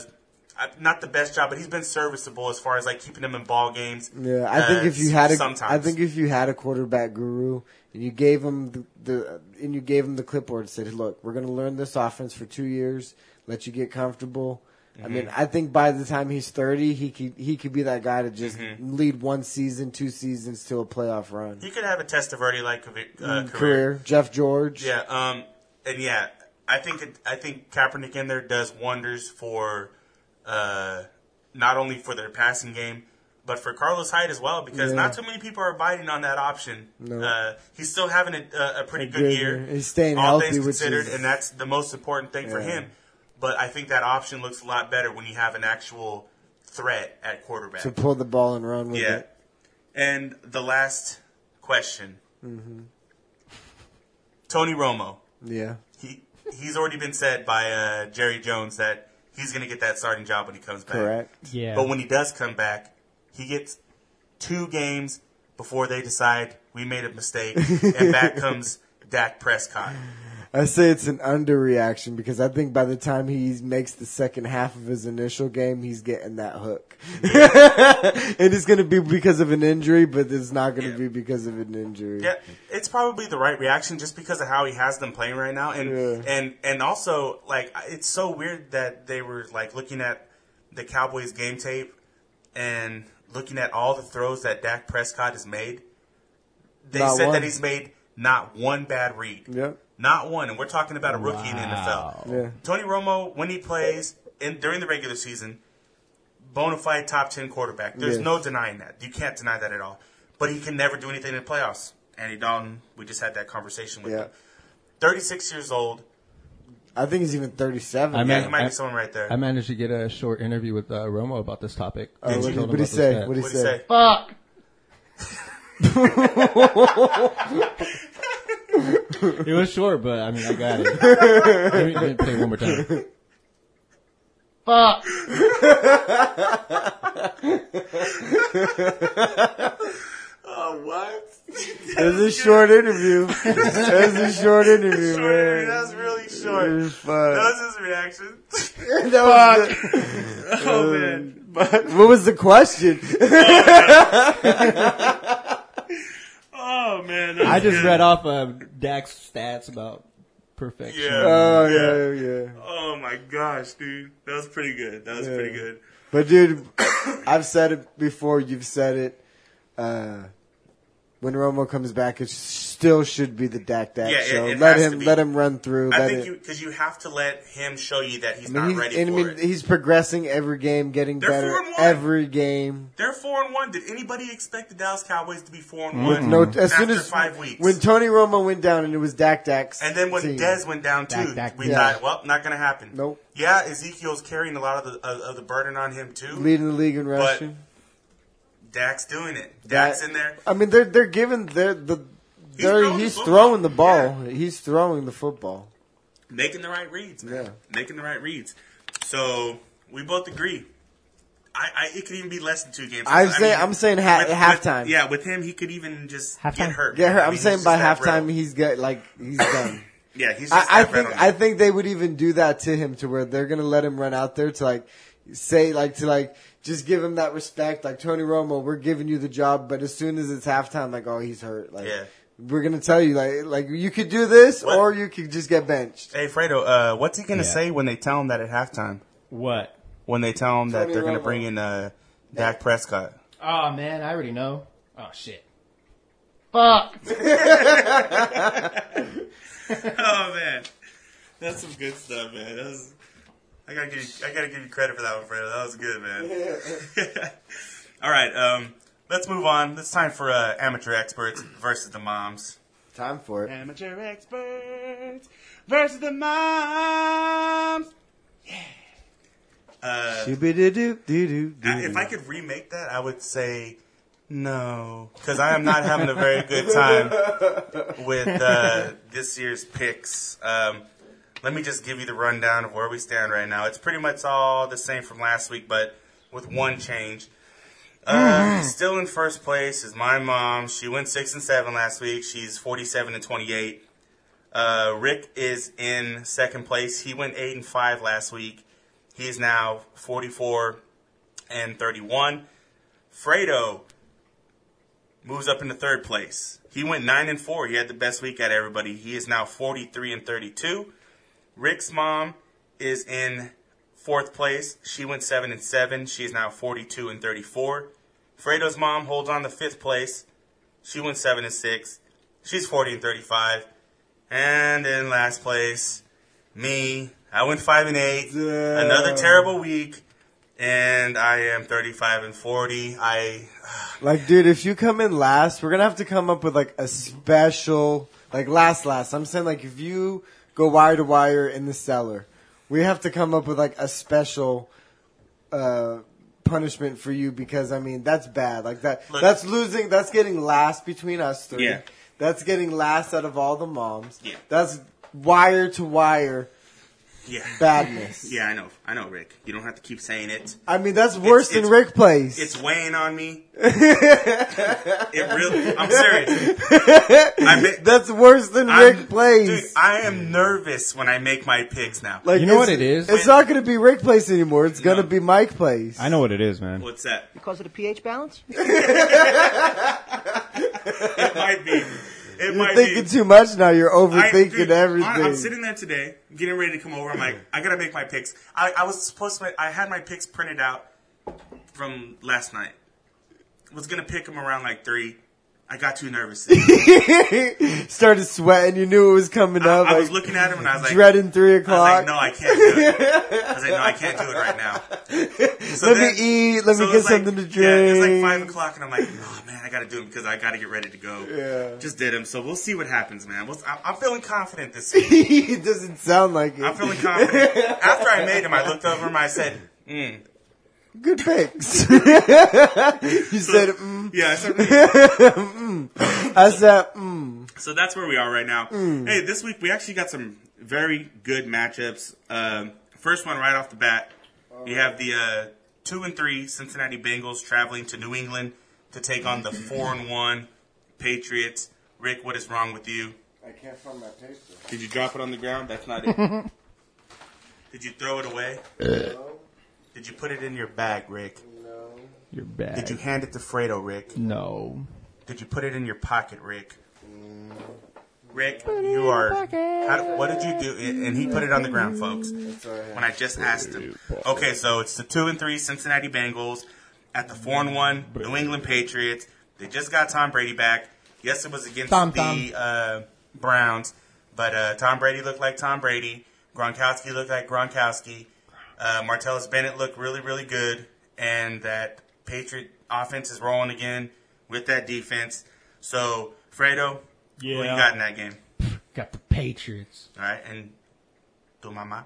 not the best job, but he's been serviceable as far as like keeping him in ball games. Yeah, I think Uh, if you had a, sometimes. I think if you had a quarterback guru and you gave him the, the and you gave him the clipboard and said, "Look, we're going to learn this offense for two years, let you get comfortable." I mean, Mm-hmm. I think by the time he's thirty, he could he could be that guy to just Mm-hmm. lead one season, two seasons to a playoff run. he could have a Testaverde like uh, career. Career, Jeff George. Yeah, um, and yeah, I think it, I think Kaepernick in there does wonders for uh, not only for their passing game, but for Carlos Hyde as well, because Yeah. not too many people are biting on that option. No. Uh, he's still having a, a, pretty A good, good year. year. He's staying all healthy, things considered, is- and that's the most important thing for him. But I think that option looks a lot better when you have an actual threat at quarterback. to pull the ball and run with Yeah. it. And the last question. Mm-hmm. Tony Romo. Yeah, He he's already been said by uh, Jerry Jones that he's going to get that starting job when he comes back. correct. Yeah. But when he does come back, he gets two games before they decide we made a mistake, and back comes Dak Prescott. I say it's an underreaction because I think by the time he makes the second half of his initial game, he's getting that hook. and it's going to be because of an injury, but it's not going to Yeah. be because of an injury. Yeah, it's probably the right reaction just because of how he has them playing right now, and Yeah. and and also like it's so weird that they were like looking at the Cowboys game tape and looking at all the throws that Dak Prescott has made. They Not said one. that he's made not one bad read, Yep. Not one, and we're talking about a rookie in the NFL. Yeah. Tony Romo, when he plays in during the regular season, bona fide top ten quarterback. There's Yes. no denying that. You can't deny that at all. But he can never do anything in the playoffs. Andy Dalton, we just had that conversation with Yeah. him. 36 years old. I think he's even 37. I Yeah, mean- he might I- be someone right there. I managed to get a short interview with uh, Romo about this topic. Did what did what'd he say? What did he What'd he say? say? Fuck. it was short, but I mean, I got it. let, me, let me play it one more time. Fuck. Oh, what? It was a short interview. It was a short interview, Short interview. man. That was really really short. It was fun. That was his reaction. That was the- oh man. But what was the question? Oh, oh man. I just good. read off of Dak's stats about perfection. Yeah. Oh yeah, yeah. Oh my gosh, dude. That was pretty good. That was Yeah. pretty good. But dude, I've said it before. You've said it. Uh, when Romo comes back, it still should be the Dak Dak Yeah, show. it let him let him run through. I think it, you because you have to let him show you that he's I mean, not he's, ready I mean, it. he's progressing every game, getting They're better four and one. every game. They're four and one. Did anybody expect the Dallas Cowboys to be four and one? No, as soon as five weeks. when Tony Romo went down and it was Dak Dak's and then when team. Dez went down too, Dak, Dak, we yeah. thought, well, not going to happen. Nope. Yeah, Ezekiel's carrying a lot of the of, of the burden on him too. leading the league in rushing. Dak's doing it. Dak's in there. I mean, they're they're giving they're the He's they're, throwing the he's football. throwing the ball. He's throwing the football. making the right reads, man. Yeah. Making the right reads. So we both agree. I, I it could even be less than two games. I'm I saying- I'm saying ha- with- with- halftime. yeah, with him, he could even just Halftime? get hurt. Get her. I I'm mean, saying by just that halftime, brittle. he's got like he's done. yeah, he's just I, I think I think they would even do that to him to where they're gonna let him run out there to like say like to like just give him that respect like Tony Romo we're giving you the job but as soon as it's halftime like oh he's hurt like Yeah. we're gonna tell you like like you could do this What? or you could just get benched Hey Fredo, uh, what's he gonna Yeah. say when they tell him that at halftime? What? When they tell him that they're gonna bring in uh, Dak Prescott? Oh man, I already know. Oh shit. Fuck. oh man, that's some good stuff, man. That was, I gotta give you, I gotta give you credit for that one, Fredo. That was good, man. All right, um, let's move on. It's time for uh, amateur experts versus the moms. time for it Amateur experts versus the moms. Yeah. Uh, If I could remake that, I would say no, because I am not having a very good time with uh, this year's picks. Um, let me just give you the rundown of where we stand right now. It's pretty much all the same from last week, but with one change. Uh, Still in first place is my mom. She went six and seven last week. She's forty-seven and twenty-eight. Uh, Rick is in second place. He went eight and five last week. He is now forty-four and thirty-one. Fredo moves up into third place. He went nine and four. He had the best week out of everybody. He is now forty-three and thirty-two. Rick's mom is in fourth place. She went seven and seven. She is now forty-two and thirty-four. Fredo's mom holds on to fifth place. She went seven and six. She's forty and thirty-five. And in last place, me. I went five and eight. Another terrible week. And I am thirty-five and forty. I Like, dude, if you come in last, we're gonna have to come up with like a special, like last, last. I'm saying like if you go wire to wire in the cellar, we have to come up with like a special uh, punishment for you because I mean that's bad. Like that, Look- that's losing. That's getting last between us three. Yeah. That's getting last out of all the moms. Yeah. That's wire to wire yeah. badness. Yeah, I know. I know, Rick. You don't have to keep saying it. I mean that's worse it's- than Rick plays. It's weighing on me. it really. I'm serious. I ma- that's worse than I'm- Rick plays. Dude, I am nervous when I make my picks now. Like You know what it is? It's not going to be Rick Place anymore. It's going to No. be Mike Place. I know what it is, man. What's that? Because of the pH balance? It might be. It You're thinking be. too much now. You're I- overthinking dude, everything. I, am sitting there today, getting ready to come over. I'm like, I gotta make my picks. I, I was supposed to. I had my picks printed out from last night. Was gonna pick them around like three. I got too nervous. Started sweating. You knew it was coming I, up. I was like, looking at him and I was like, dreading three I was o'clock. like, no, I can't do it. I was like, no, I can't do it right now. So let then- me eat. Let so me get like- something to drink. Yeah, it was like five o'clock, and I'm like, oh man, I gotta do it because I gotta get ready to go. Yeah. Just did him. so we'll see what happens, man. We'll, I'm, I'm feeling confident this week. it doesn't sound like it. I'm feeling confident. After I made him, I looked over him. I said, mm. Good picks. you said, mm. "Yeah." I said, mm. I said, mm. So that's where we are right now. Hey, this week we actually got some very good matchups. Um, first one right off the bat, you have the uh, two and three Cincinnati Bengals traveling to New England to take on the four and one Patriots. Rick, what is wrong with you? I can't find my paper. Did you drop it on the ground? That's not it. Did you throw it away? No, Did you put it in your bag, Rick? no. You're bad. Did you hand it to Fredo, Rick? No. Did you put it in your pocket, Rick? Rick, you are. How, what did you do? And he put it on the ground, folks. I. When I just asked him. Okay, so it's the two and three Cincinnati Bengals at the four and one New England Patriots. They just got Tom Brady back. Yes, it was against Tom, the Uh, Browns, but uh, Tom Brady looked like Tom Brady. Gronkowski looked like Gronkowski. Uh, Martellus Bennett looked really, really good, and that Patriot offense is rolling again with that defense. So, Fredo, who you got in that game? Got the Patriots. All right, and tu mama.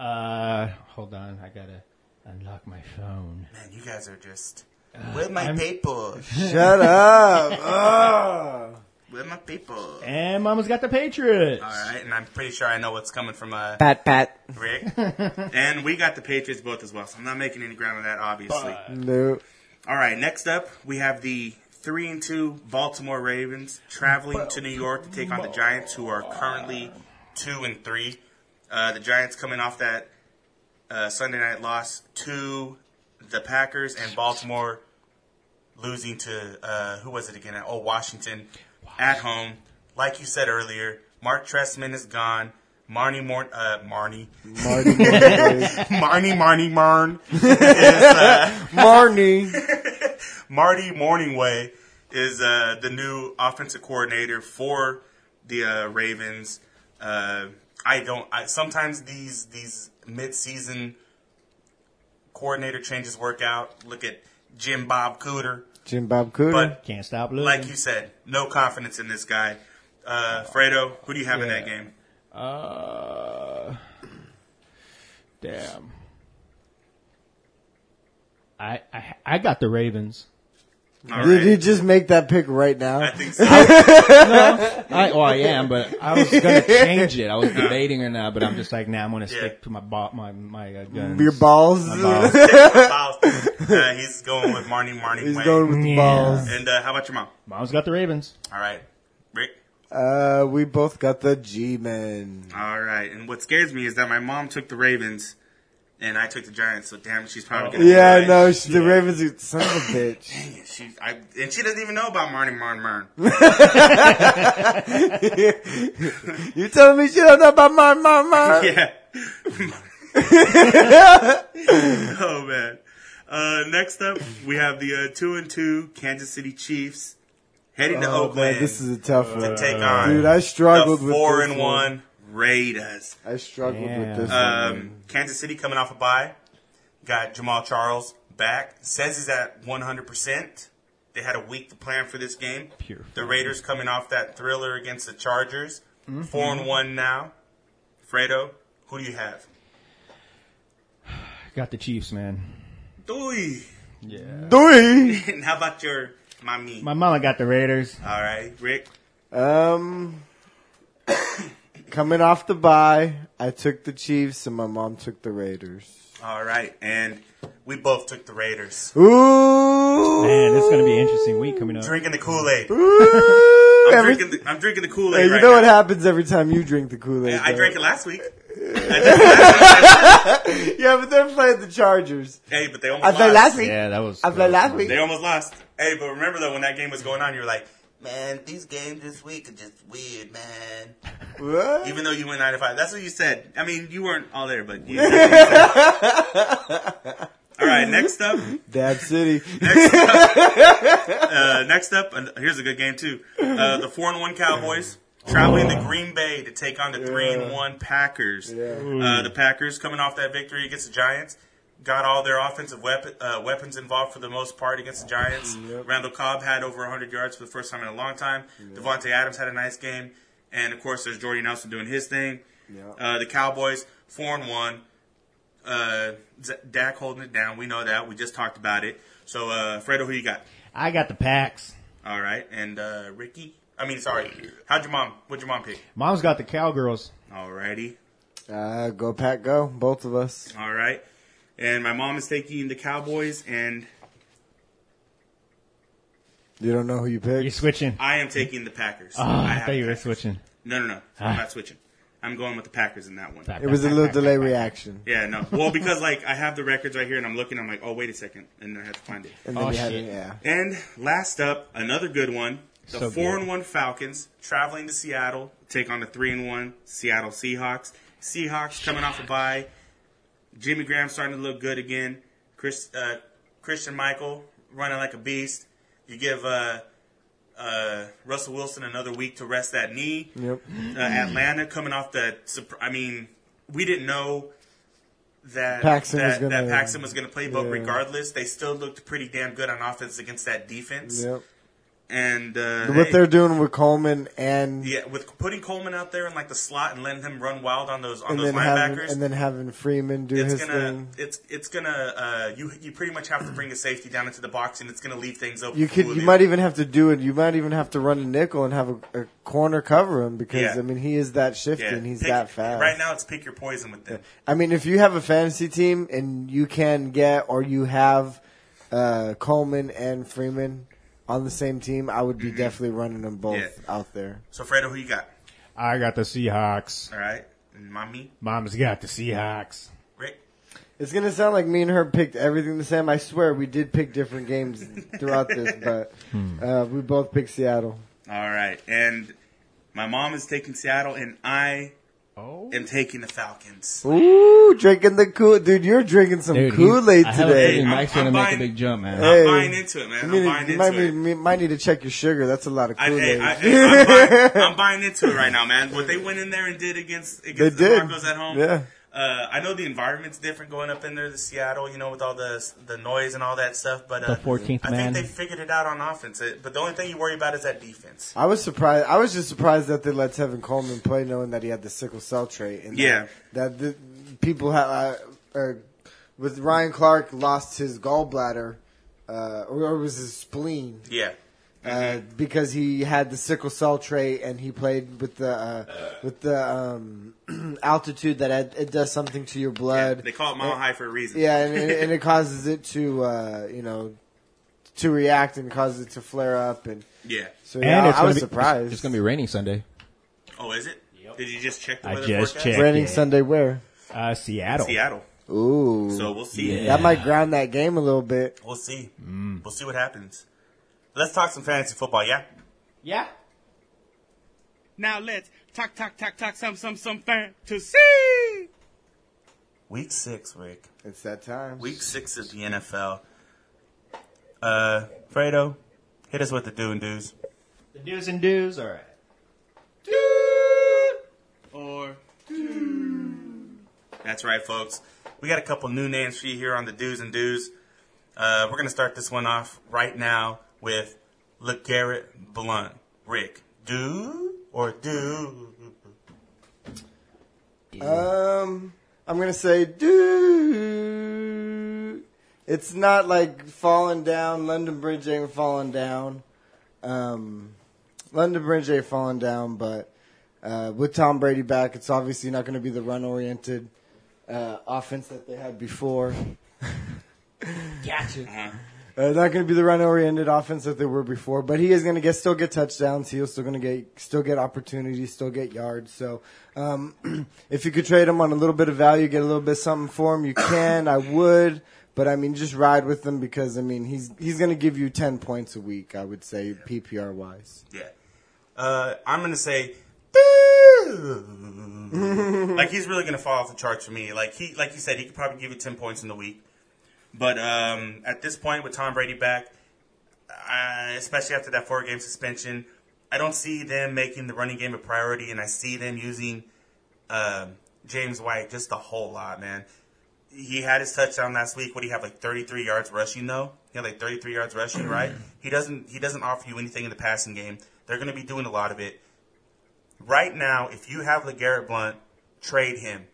Uh, hold on. I gotta unlock my phone. Man, you guys are just. Where my I'm- people? Shut up! Ugh. Where my people? And Mama's got the Patriots. All right, and I'm pretty sure I know what's coming from uh, Pat, pat. Rick. and we got the Patriots both as well, so I'm not making any ground on that, obviously. No. All right, next up we have the three and two Baltimore Ravens traveling to New York to take on the Giants, who are currently two and three. Uh, the Giants coming off that uh, Sunday night loss to the Packers, and Baltimore losing to uh, who was it again? Oh, Washington at home. Like you said earlier, Marc Trestman is gone. Marnie Mor- uh, Marnie. Marty. Marnie Marnie Marn Marty. Marty Mornhinweg is uh, the new offensive coordinator for the uh, Ravens. Uh, I don't. I, sometimes these these mid-season coordinator changes work out. Look at Jim Bob Cooter, Jim Bob Cooter. but Can't stop looking. like you said, no confidence in this guy. Uh, Fredo, who do you have in that game? Uh, damn. I, I I got the Ravens. All Did right. he just make that pick right now? I think so. I, well, I am, but I was gonna change it. I was debating or not, but I'm just like, nah, I'm gonna stick to my bo- my my uh, guns. Your balls. My balls. uh, he's going with Marnie Marnie He's Wayne. going with the Yeah. balls. and uh, how about your mom? Mom's got the Ravens. All right, Rick. Uh, we both got the G-men. All right, and what scares me is that my mom took the Ravens, and I took the Giants. So damn, she's probably gonna. Yeah, be no, right. she, the Ravens, are- son of a bitch. Dang it, she, I, and she doesn't even know about Marnie Marn Marn. you telling me she don't know about my, my, my? yeah. oh man. Uh, next up, we have the uh, two and two Kansas City Chiefs heading to Oh, Oakland man, this is a tough one. to take on Dude, I struggled with four and one. One Raiders. I struggled Damn. with this one. Um, Kansas City coming off a bye. Got Jamaal Charles back. Says he's at 100%. They had a week to plan for this game. Pure The. Raiders coming off that thriller against the Chargers. Mm-hmm. Four and one now. Fredo, who do you have? Got the Chiefs, man. Doi. Yeah. Doi. And how about your mommy? My mama got the Raiders. All right, Rick. Um, coming off the bye, I took the Chiefs and my mom took the Raiders. All right, and we both took the Raiders. Ooh, Man, it's gonna be an interesting week coming up. Drinking the Kool Aid. I'm every- drinking the, I'm drinking the Kool hey, Aid you right know what happens every time you drink the Kool Aid? I drank it last week. I drank it last week. Yeah, but they're playing the Chargers. Hey, but they almost I lost. played last week. Yeah, that was. I played last week. They almost lost. Hey, but remember though, when that game was going on, you were like, "Man, these games this week are just weird, man." What? Even though you went nine to five, that's what you said. I mean, you weren't all there, but you. all right, next up, Dab City. uh, next up, and here's a good game too. Uh, the four and one Cowboys traveling to Green Bay to take on the three and one Packers. Uh, the Packers coming off that victory against the Giants. Got all their offensive weapon, uh, weapons involved for the most part against the Giants. Randall Cobb had over 100 yards for the first time in a long time. Davante Adams had a nice game. And, of course, there's Jordy Nelson doing his thing. Uh, the Cowboys, 4 and 1. Uh, Dak holding it down. We know that. We just talked about it. So, uh, Fredo, who you got? I got the Packs. All right. And uh, Ricky? I mean, sorry. How'd your mom, what'd your mom pick? Mom's got the Cowgirls. All righty. Uh, go Pack, go. Both of us. All right. And my mom is taking the Cowboys, and You don't know who you You're picked? switching. I am taking the Packers. Oh, I I have thought you were Packers. switching. No, no, no. Ah. I'm not switching. I'm going with the Packers in that one. It was a little delay reaction, Yeah, no. Well, because like I have the records right here, and I'm looking. I'm like, oh, wait a second, and I have to find it. and then Oh, you had shit. yeah. And last up, another good one. The So four good. and one Falcons traveling to Seattle take on the three and one Seattle Seahawks. Seahawks coming off a bye. Jimmy Graham starting to look good again. Chris uh, Christine Michael running like a beast. You give uh, uh, Russell Wilson another week to rest that knee. Yep. Uh, Atlanta coming off the. I mean, we didn't know that Paxton that, was gonna- that Paxton was going to play, but Yeah. regardless, they still looked pretty damn good on offense against that defense. Yep. And uh, What hey, they're doing with Coleman and yeah, with putting Coleman out there in like the slot and letting him run wild on those on and those then having linebackers, and then having Freeman do it's his gonna thing. it's it's gonna uh, you you pretty much have to bring a safety down into the box, and it's gonna leave things open. You could, you might even have to do it. You might even have to run a nickel and have a, a corner cover him because Yeah. I mean he is that shifty yeah, and he's pick- that fast. Right now, it's pick your poison with them. I mean, if you have a fantasy team and you can get or you have uh, Coleman and Freeman on the same team, I would be definitely running them both Mm-hmm. Yeah. out there. So, Fredo, who you got? I got the Seahawks. All right, and mommy, Mom's got the Seahawks. Rick. It's gonna sound like me and her picked everything the same. I swear we did pick different games throughout this, but uh, we both picked Seattle. All right, and my mom is taking Seattle, and I Oh. am taking the Falcons. Ooh, drinking the cool, dude. You're drinking some Dude, Kool Aid I have a today. I'm- Mike's I'm gonna make buying- a big jump, man. Hey. I'm buying into it, man. I'm need, buying you might, into it. need, might need to check your sugar. That's a lot of Kool Aid. I, I, I'm, buying, I'm buying into it right now, man. What they went in there and did against They against the did. Broncos at home. Yeah. Uh, I know the environment's different going up in there to Seattle, you know, with all the the noise and all that stuff. But uh, The 14th I man. think they figured it out on offense. Uh, But the only thing you worry about is that defense. I was surprised. I was just surprised that they let Tevin Coleman play, knowing that he had the sickle cell trait. And Yeah. that, that the people have. Uh, uh, with Ryan Clark lost his gallbladder, uh, or, or was his spleen, Yeah. Uh, because he had the sickle cell trait, and he played with the uh, with the um, altitude that it, it does something to your blood. They call it mile high for a reason. Yeah, and, and, and it causes it to uh, you know to react and causes it to flare up, and Yeah. so yeah, it's I gonna was be- surprised. It's gonna be raining Sunday. Oh, is it? Did you just check the I weather just forecast? checked. raining Yeah. Sunday where? Uh, Seattle. Seattle. Ooh, So we'll see. Yeah. that might ground that game a little bit. We'll see. Mm. We'll see what happens. Let's talk some fantasy football, yeah? Yeah. Now let's talk, talk, talk, talk some, some, some fantasy. Week six, Rick. It's that time. Week six of the NFL. Uh, Fredo, hit us with the do and do's. The do's and do's. All right. Do Or do. That's right, folks. We got a couple new names for you here on the do's and do's. Uh, we're gonna start this one off right now with LeGarrette Blunt. Rick, do or do? Um, I'm gonna say, do. it's not like falling down. London Bridge ain't falling down. Um, London Bridge ain't falling down, but uh, with Tom Brady back, it's obviously not going to be the run-oriented uh, offense that they had before. Gotcha. Uh, not going to be the run-oriented offense that they were before, but he is going to get still get touchdowns. He's still going to get still get opportunities, still get yards. So, um, if you could trade him on a little bit of value, get a little bit something for him, you can. I would, but I mean, just ride with him because I mean, he's he's going to give you ten points a week. I would say PPR wise. Yeah. Uh, I'm gonna say. like he's really gonna fall off the charts for me. Like he, like you said, he could probably give you ten points in the week. But um, at this point, with Tom Brady back, uh, especially after that four-game suspension, I don't see them making the running game a priority, and I see them using uh, James White just a whole lot, man. He had his touchdown last week. What do you have, like 33 yards rushing, though? He had like 33 yards rushing, right? He doesn't. He doesn't offer you anything in the passing game. They're going to be doing a lot of it. Right now, if you have LeGarrette Blunt, trade him.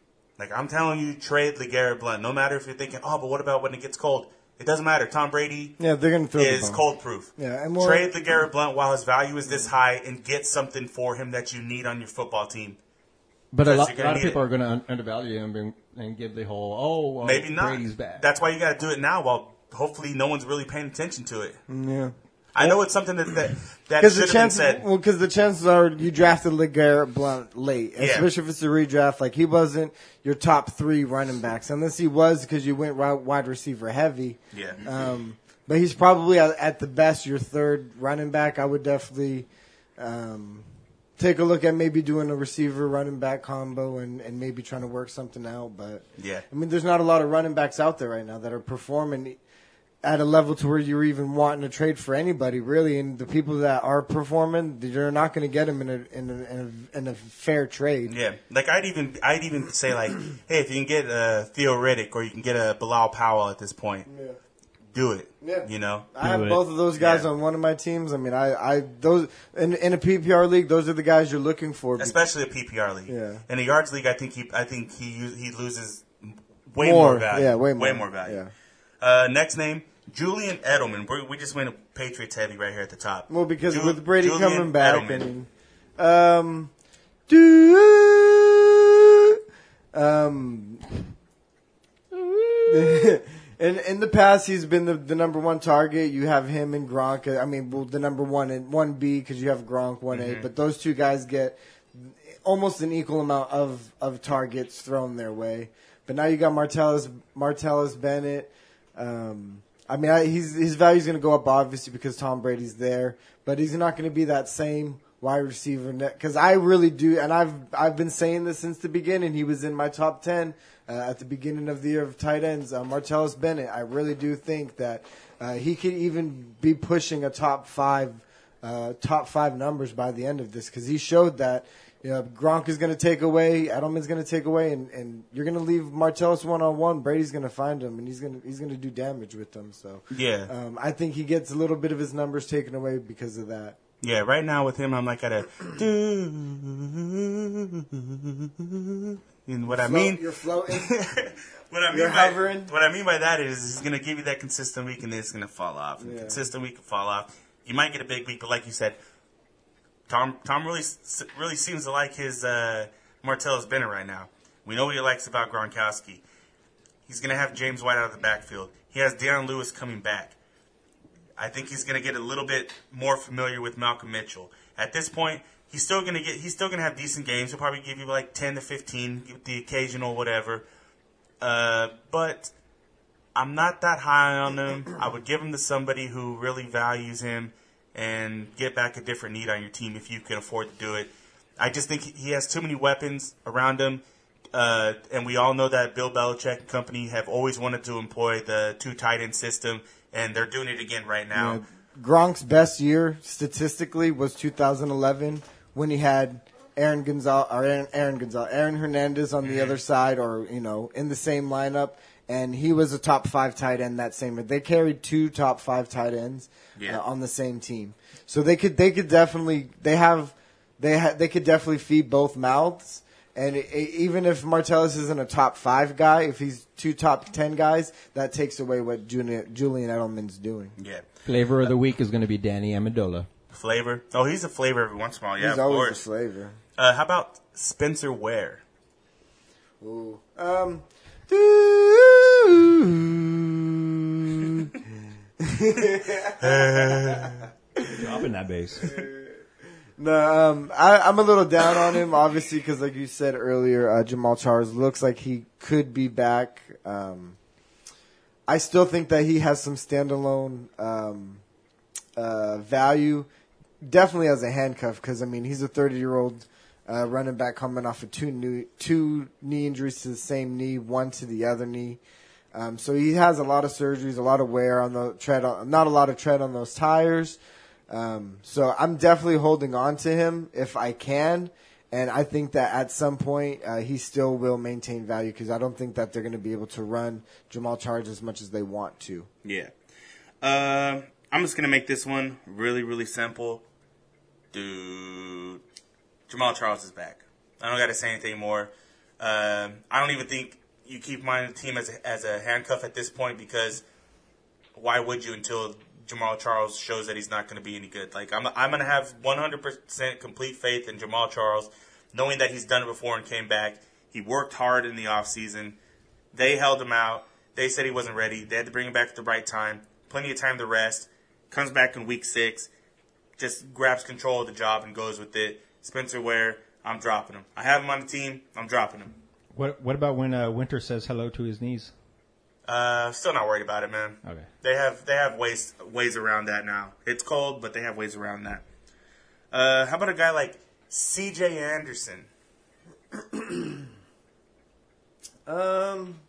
Like I'm telling you, trade LeGarrette Blunt. No matter if you're thinking, oh, but what about when it gets cold? It doesn't matter. Tom Brady Yeah, they're going to throw is the ball. cold proof. Yeah, and more- trade LeGarrette Blunt while his value is this high and get something for him that you need on your football team. But a lot, a lot of people it. are going to undervalue him and, and give the whole, oh, well, Maybe not. Brady's back. That's why you got to do it now while hopefully no one's really paying attention to it. Yeah. I know it's something that that, that should the have been chances, said. well, because the chances are you drafted LeGarrette Blunt late, Yeah. especially if it's a redraft. Like he wasn't your top three running backs, unless he was because you went wide receiver heavy. Yeah. Um, but he's probably at, at the best your third running back. I would definitely um, take a look at maybe doing a receiver running back combo and, and maybe trying to work something out. But Yeah. I mean, there's not a lot of running backs out there right now that are performing at a level to where you're even wanting to trade for anybody, really. And the people that are performing, you're not going to get them in a, in a, in a, in a fair trade. Yeah, like I'd even I'd even say like, hey, if you can get a Theo Riddick or you can get a Bilal Powell at this point, do it. Yeah. You know. I have it. both of those guys Yeah. on one of my teams. I mean, I, I those in, in a PPR league, those are the guys you're looking for. especially a PPR league. Yeah. In a yards league, I think he I think he he loses way more, value. Yeah, way more. Way more value. Yeah. Uh, next name, Julian Edelman. We're, we just went a Patriots heavy right here at the top. Well, because Ju- with Brady Julian coming back, Edelman. Mean, um, do, um, in in the past, he's been the, the number one target. You have him and Gronk. I mean, well, the number one and one B because you have Gronk one Mm-hmm. A. But those two guys get almost an equal amount of, of targets thrown their way. But now you got Martellus Martellus Bennett. Um, I mean, I, his value's going to go up obviously because Tom Brady's there, but he's not going to be that same wide receiver because I really do, and I've I've been saying this since the beginning. He was in my top ten uh, at the beginning of the year of tight ends. Uh, Martellus Bennett. I really do think that uh, he could even be pushing a top five uh, top five numbers by the end of this because he showed that you know, Gronk is going to take away, Edelman's going to take away, and, and you're going to leave Martellus one on one. Brady's going to find him, and he's going to he's going to do damage with them. So Yeah. um, I think he gets a little bit of his numbers taken away because of that. Yeah, right now with him, I'm like at a. And what I mean, you're floating. what I mean You're by hovering. what I mean by that is he's gonna give you that consistent week and then it's gonna fall off. And Yeah. Consistent week can fall off. You might get a big week, but like you said, Tom Tom really really seems to like his uh, Martellus Bennett right now. We know what he likes about Gronkowski. He's gonna have James White out of the backfield. He has Dion Lewis coming back. I think he's going to get a little bit more familiar with Malcolm Mitchell. At this point, he's still going to get he's still going to have decent games. He'll probably give you like 10 to 15, give the occasional whatever. Uh, but I'm not that high on him. I would give him to somebody who really values him and get back a different need on your team if you can afford to do it. I just think he has too many weapons around him. Uh, and we all know that Bill Belichick and company have always wanted to employ the two tight end system, and they're doing it again right now. Yeah, Gronk's best year statistically was 2011 when he had Aaron Gonzalez or Aaron, Aaron Gonzalez, Aaron Hernandez on the Mm-hmm. other side, or you know, in the same lineup, and he was a top five tight end that same year. They carried two top five tight ends Yeah. uh, on the same team, so they could they could definitely they have they ha- they could definitely feed both mouths. And i even if Martellus isn't a top five guy, if he's two top ten guys, that takes away what Julian, Julian Edelman's doing. Yeah. Flavor of the week is going to be Danny Amendola. Flavor. Oh, he's a flavor every once in a while. Yeah, He's of always course. a flavor. Uh, how about Spencer Ware? Ooh. Um. Dropping that bass. No, um, I, I'm a little down on him, obviously, because like you said earlier, uh, Jamaal Charles looks like he could be back. Um, I still think that he has some standalone um, uh, value, definitely as a handcuff, because I mean he's a 30 year old uh, running back coming off of two new, two knee injuries to the same knee, one to the other knee. Um, so he has a lot of surgeries, a lot of wear on the tread, on, not a lot of tread on those tires. Um, so I'm definitely holding on to him if I can. And I think that at some point uh, he still will maintain value because I don't think that they're going to be able to run Jamaal Charles as much as they want to. Yeah. Uh, I'm just gonna make this one really, really simple. Dude, Jamaal Charles is back. I don't got to say anything more. Um, I don't even think you keep my team as a, as a handcuff at this point because why would you until Jamaal Charles shows that he's not going to be any good? Like I'm, I'm going to have 100% complete faith in Jamaal Charles, knowing that he's done it before and came back. He worked hard in the offseason. They held him out. They said he wasn't ready. They had to bring him back at the right time. Plenty of time to rest. comes back in week six, just grabs control of the job and goes with it. Spencer Ware, I'm dropping him. I have him on the team. I'm dropping him. What What about when uh, Winter says hello to his knees? Uh, still not worried about it, man. Okay. They have they have ways ways around that now. It's cold, but they have ways around that. Uh, how about a guy like C.J. Anderson? Um,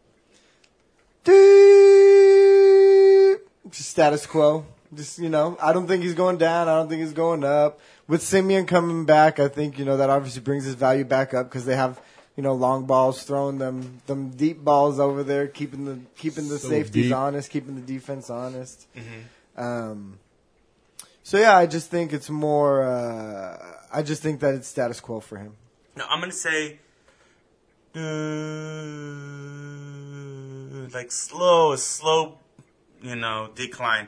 doo- status quo. Just you know, I don't think he's going down. I don't think he's going up. With Siemian coming back, I think you know that obviously brings his value back up because they have you know long balls, throwing them them deep balls over there, keeping the keeping the So safeties deep. honest, keeping the defense honest. Um, so yeah, I just think it's more. Uh, I just think that it's status quo for him. No, I'm gonna say, uh, like slow, a slow, you know, decline.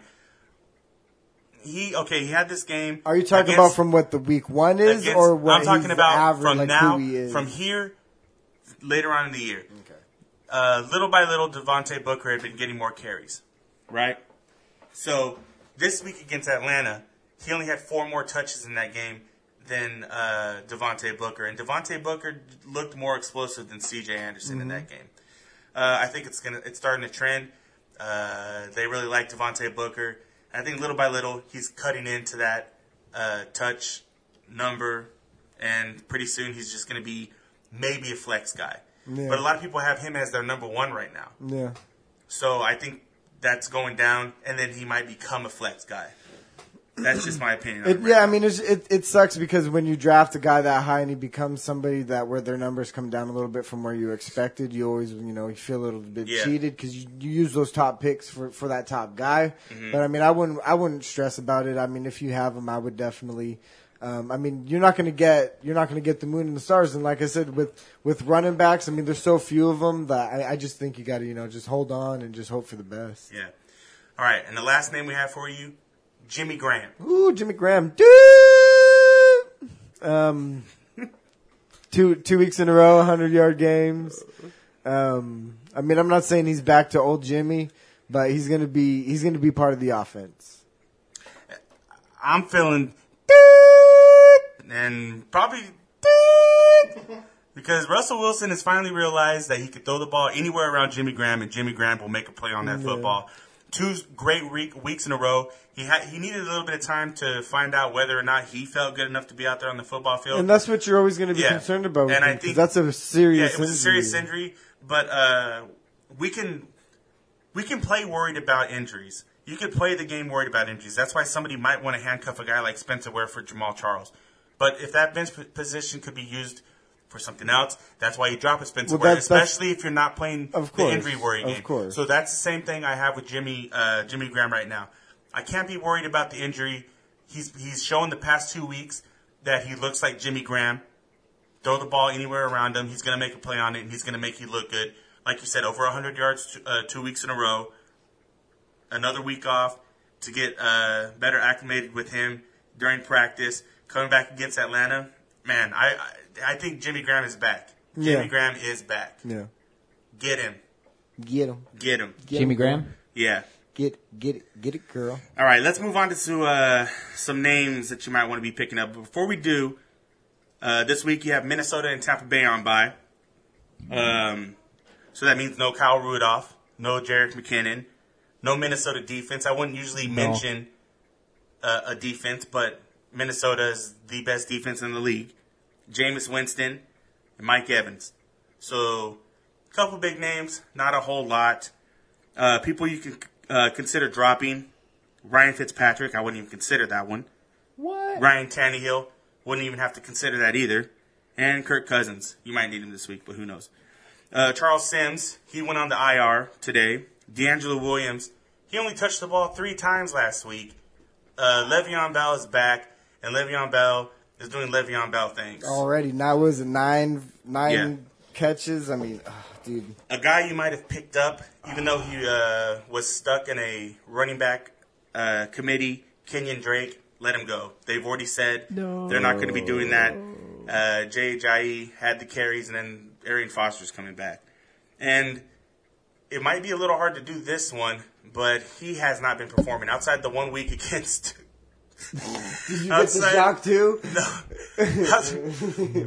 He okay. He had this game. Are you talking against- about from what the week one is, against- or what I'm talking he's about average, from like now, he from here, later on in the year. Okay. uh, little by little, Devontae Booker had been getting more carries, right? So this week against Atlanta, he only had four more touches in that game than uh, Devontae Booker, and Devontae Booker looked more explosive than C.J. Anderson in that game. Uh, I think it's gonna it's starting to trend. Uh, they really like Devontae Booker. I think little by little he's cutting into that uh, touch number, and pretty soon he's just going to be maybe a flex guy. Yeah. But a lot of people have him as their number one right now. Yeah. So I think that's going down, and then he might become a flex guy. That's just my opinion. It, yeah, I mean, it's, it it sucks because when you draft a guy that high and he becomes somebody that where their numbers come down a little bit from where you expected, you always you know you feel a little bit Yeah. cheated because you, you use those top picks for, for that top guy. Mm-hmm. But I mean, I wouldn't I wouldn't stress about it. I mean, if you have him, I would definitely. Um, I mean, you're not going to get you're not going to get the moon and the stars. And like I said, with with running backs, I mean, there's so few of them that I, I just think you got to you know just hold on and just hope for the best. Yeah. All right, and the last name we have for you, Jimmy Graham. Ooh, Jimmy Graham. Dude! Um, two two weeks in a row, hundred yard games. Um, I mean, I'm not saying he's back to old Jimmy, but he's gonna be he's gonna be part of the offense. I'm feeling and probably because Russell Wilson has finally realized that he could throw the ball anywhere around Jimmy Graham, and Jimmy Graham will make a play on that football. Two great week, weeks in a row. He had he needed a little bit of time to find out whether or not he felt good enough to be out there on the football field. And that's what you're always going to be Yeah. concerned about. And I him, 'cause think- that's a yeah, serious. it was a serious injury, but uh, we can we can play worried about injuries. You could play the game worried about injuries. That's why somebody might want to handcuff a guy like Spencer Ware for Jamaal Charles. But if that bench position could be used for something else, that's why you drop a Spencer Well, Ware, especially if you're not playing Of the injury worry of game. course. So that's the same thing I have with Jimmy uh, Jimmy Graham right now. I can't be worried about the injury. He's he's shown the past two weeks that he looks like Jimmy Graham throw the ball anywhere around him. He's going to make a play on it, and he's going to make you look good. Like you said, over 100 yards uh, two weeks in a row. Another week off to get uh, better acclimated with him during practice. Coming back against Atlanta, man, I I, I think Jimmy Graham is back. Jimmy Yeah. Graham is back. Yeah, Get him, get him, get him. Get Jimmy him, Graham. Yeah. Get get it, get it, girl. All right, let's move on to uh, some names that you might want to be picking up. But before we do, uh, this week you have Minnesota and Tampa Bay on by. Um, so that means no Kyle Rudolph, no Jerick McKinnon, no Minnesota defense. I wouldn't usually mention uh, a defense, but Minnesota is the best defense in the league. Jameis Winston and Mike Evans. So, a couple big names, not a whole lot. Uh, people you can uh, consider dropping. Ryan Fitzpatrick, I wouldn't even consider that one. What? Ryan Tannehill, wouldn't even have to consider that either. And Kirk Cousins, you might need him this week, but who knows. Uh, Charles Sims, he went on the IR today. DeAngelo Williams, he only touched the ball three times last week. Uh, Le'Veon Bell is back, and Le'Veon Bell is doing Le'Veon Bell things. Already now was it nine nine Yeah. catches? I mean, ugh, dude. a guy you might have picked up, even though he uh, was stuck in a running back uh, committee, Kenyon Drake, let him go. They've already said no. they're not going to be doing that. Uh, Jay Ajayi had the carries, and then Arian Foster's coming back. And it might be a little hard to do this one but he has not been performing outside the one week against. Did you get the Outside- jock too?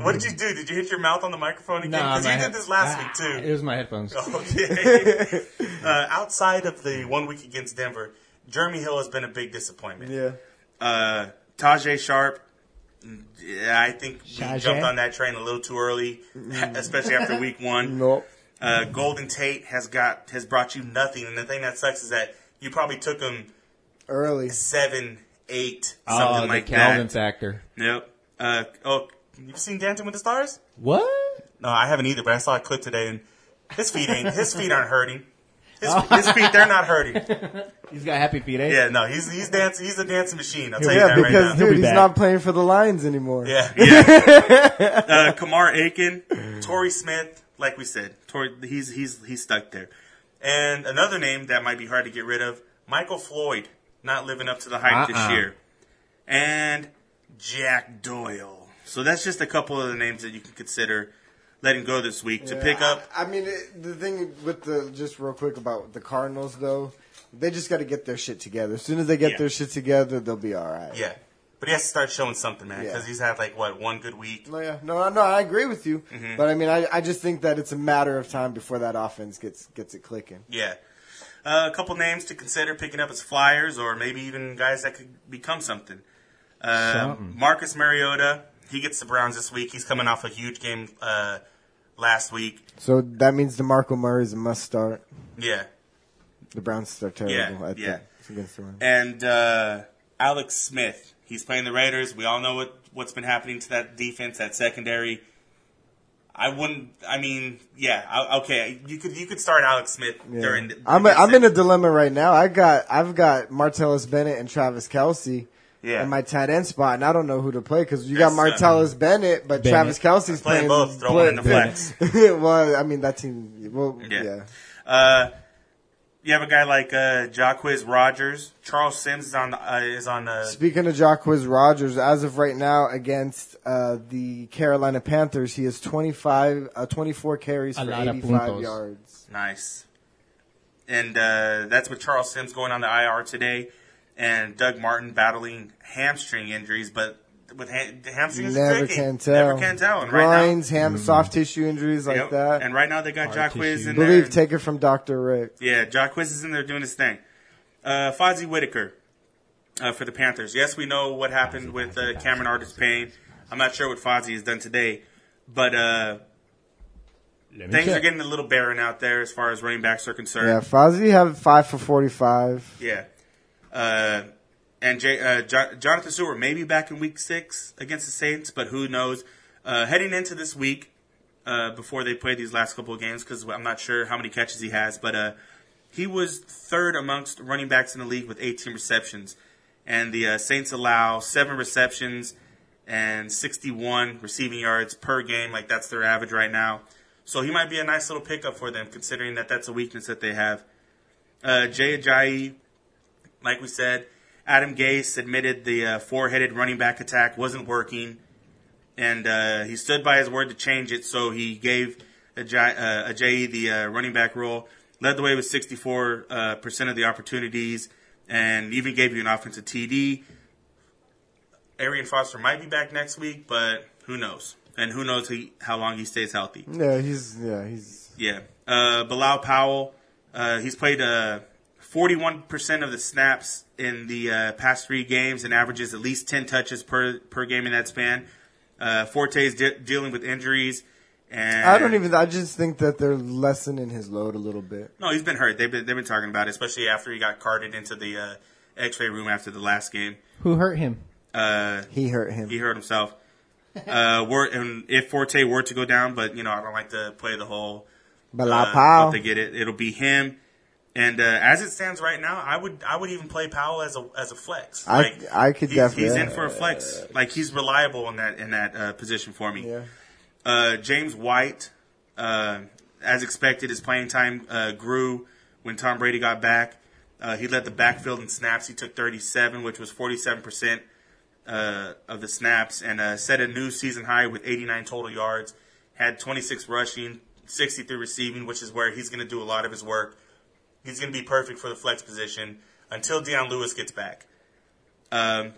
what did you do? Did you hit your mouth on the microphone again? Nah, Because my you did this last Ah, week too. It was my headphones. Okay. uh, outside of the one week against Denver, Jeremy Hill has been a big disappointment. Yeah. Uh, Tajaé Sharpe, yeah, I think we Tajaé? jumped on that train a little too early, especially after week one. Nope. Uh, Golden Tate has got has brought you nothing, and the thing that sucks is that you probably took him Early. seven, eight, Oh, something the like Calvin that. factor. Yep. Uh, oh, you've seen Dancing with the Stars? What? No, I haven't either, but I saw a clip today, and his feet ain't his feet aren't hurting. His, his feet they're not hurting. He's got happy feet, eh? Yeah, no, he's he's dancing. He's a dancing machine. I'll tell you that because right now. Dude, be he's back. not playing for the Lions anymore. Yeah, yeah. uh, Kamar Aiken, Torrey Smith, like we said, Torrey, he's he's he's stuck there. And another name that might be hard to get rid of, Michael Floyd, not living up to the hype this Uh-uh. year, and Jack Doyle. So that's just a couple of the names that you can consider letting go this week to pick up. I, I mean, it, the thing with the just real quick about the Cardinals though, they just got to get their shit together. As soon as they get Yeah. their shit together, they'll be all right. Yeah, but he has to start showing something, man, because Yeah. he's had like what one good week. No, yeah, no, no, I agree with you, Mm-hmm. but I mean, I, I just think that it's a matter of time before that offense gets gets it clicking. Yeah. Uh, a couple names to consider picking up as flyers, or maybe even guys that could become something. Uh, Something. Marcus Mariota, he gets the Browns this week. He's coming off a huge game uh, last week. So that means DeMarco Murray's a must start. Yeah. The Browns are terrible. Yeah, yeah. think, against the run. And uh, Alex Smith, he's playing the Raiders. We all know what, what's been happening to that defense, that secondary. I wouldn't. I mean, yeah. I, okay, you could you could start Alex Smith Yeah. during. I'm a, against I'm in a dilemma right now. I got I've got Martellus Bennett and Travis Kelce Yeah. in my tight end spot, and I don't know who to play because you That's, got Martellus Bennett, but Bennett. Travis Kelce's Playing playing, both, throw one in the flex. well, I mean that team. Well, Yeah. yeah. Uh, you have a guy like uh, Jacquizz Rogers. Charles Sims is on uh, is on uh, Speaking of Jacquizz Rogers, as of right now against uh, the Carolina Panthers, he has 25, uh, 24 carries A for 85 yards. nice, and uh, that's with Charles Sims going on the IR today, and Doug Martin battling hamstring injuries, but with ha- hamstrings Never tricky. can tell. Never can tell. And right now, Grinds, ham, soft tissue injuries like Yep. that. And right now they got Hard Jacquizz in Believe, there. take it from Dr. Rick. Yeah, Jacquizz is in there doing his thing. Uh, Fozzy Whittaker uh, for the Panthers. Yes, we know what happened with uh, Cameron Artis-Payne. I'm not sure what Fozzy has done today, but uh, things check. are getting a little barren out there as far as running backs are concerned. Yeah, concerned. Fozzy have five for 45. Yeah. And J- uh, jo- Jonathan Stewart may be back in week six against the Saints, but who knows? Uh, heading into this week, uh, before they play these last couple of games, because I'm not sure how many catches he has, but uh, he was third amongst running backs in the league with 18 receptions. And the uh, Saints allow seven receptions and 61 receiving yards per game. Like, that's their average right now. So he might be a nice little pickup for them, considering that that's a weakness that they have. Uh, Jay Ajayi, like we said, Adam Gase admitted the uh, four-headed running back attack wasn't working, and uh, he stood by his word to change it. So he gave Ajayi, uh, Ajayi the uh, running back role, led the way with 64 uh, percent of the opportunities, and even gave you an offensive TD. Arian Foster might be back next week, but who knows? And who knows he, how long he stays healthy. Yeah, he's yeah he's Yeah. Uh, Bilal Powell, uh, he's played uh, 41% of the snaps in the uh, past three games and averages at least 10 touches per, per game in that span. Uh, is de- dealing with injuries. And I don't even. I just think that they're lessening his load a little bit. No, he's been hurt. They've been, they've been talking about it, especially after he got carted into the uh, x ray room after the last game. Who hurt him? Uh, He hurt him. he hurt himself. Uh, were, and if Forte were to go down, but you know I don't like to play the whole But uh, La Pau, hope they get it. It'll be him. And uh, as it stands right now, I would I would even play Powell as a as a flex. I- Like, I could he's, definitely- He's in for a flex. Like he's reliable in that in that uh, position for me. yeah. Uh, James White, uh, as expected, his playing time uh, grew when Tom Brady got back. Uh, he led the backfield in snaps. He took 37, which was 47 percent uh, of the snaps, and uh, set a new season high with 89 total yards. Had 26 rushing, 63 receiving, which is where he's going to do a lot of his work. He's going to be perfect for the flex position until Dion Lewis gets back. Um,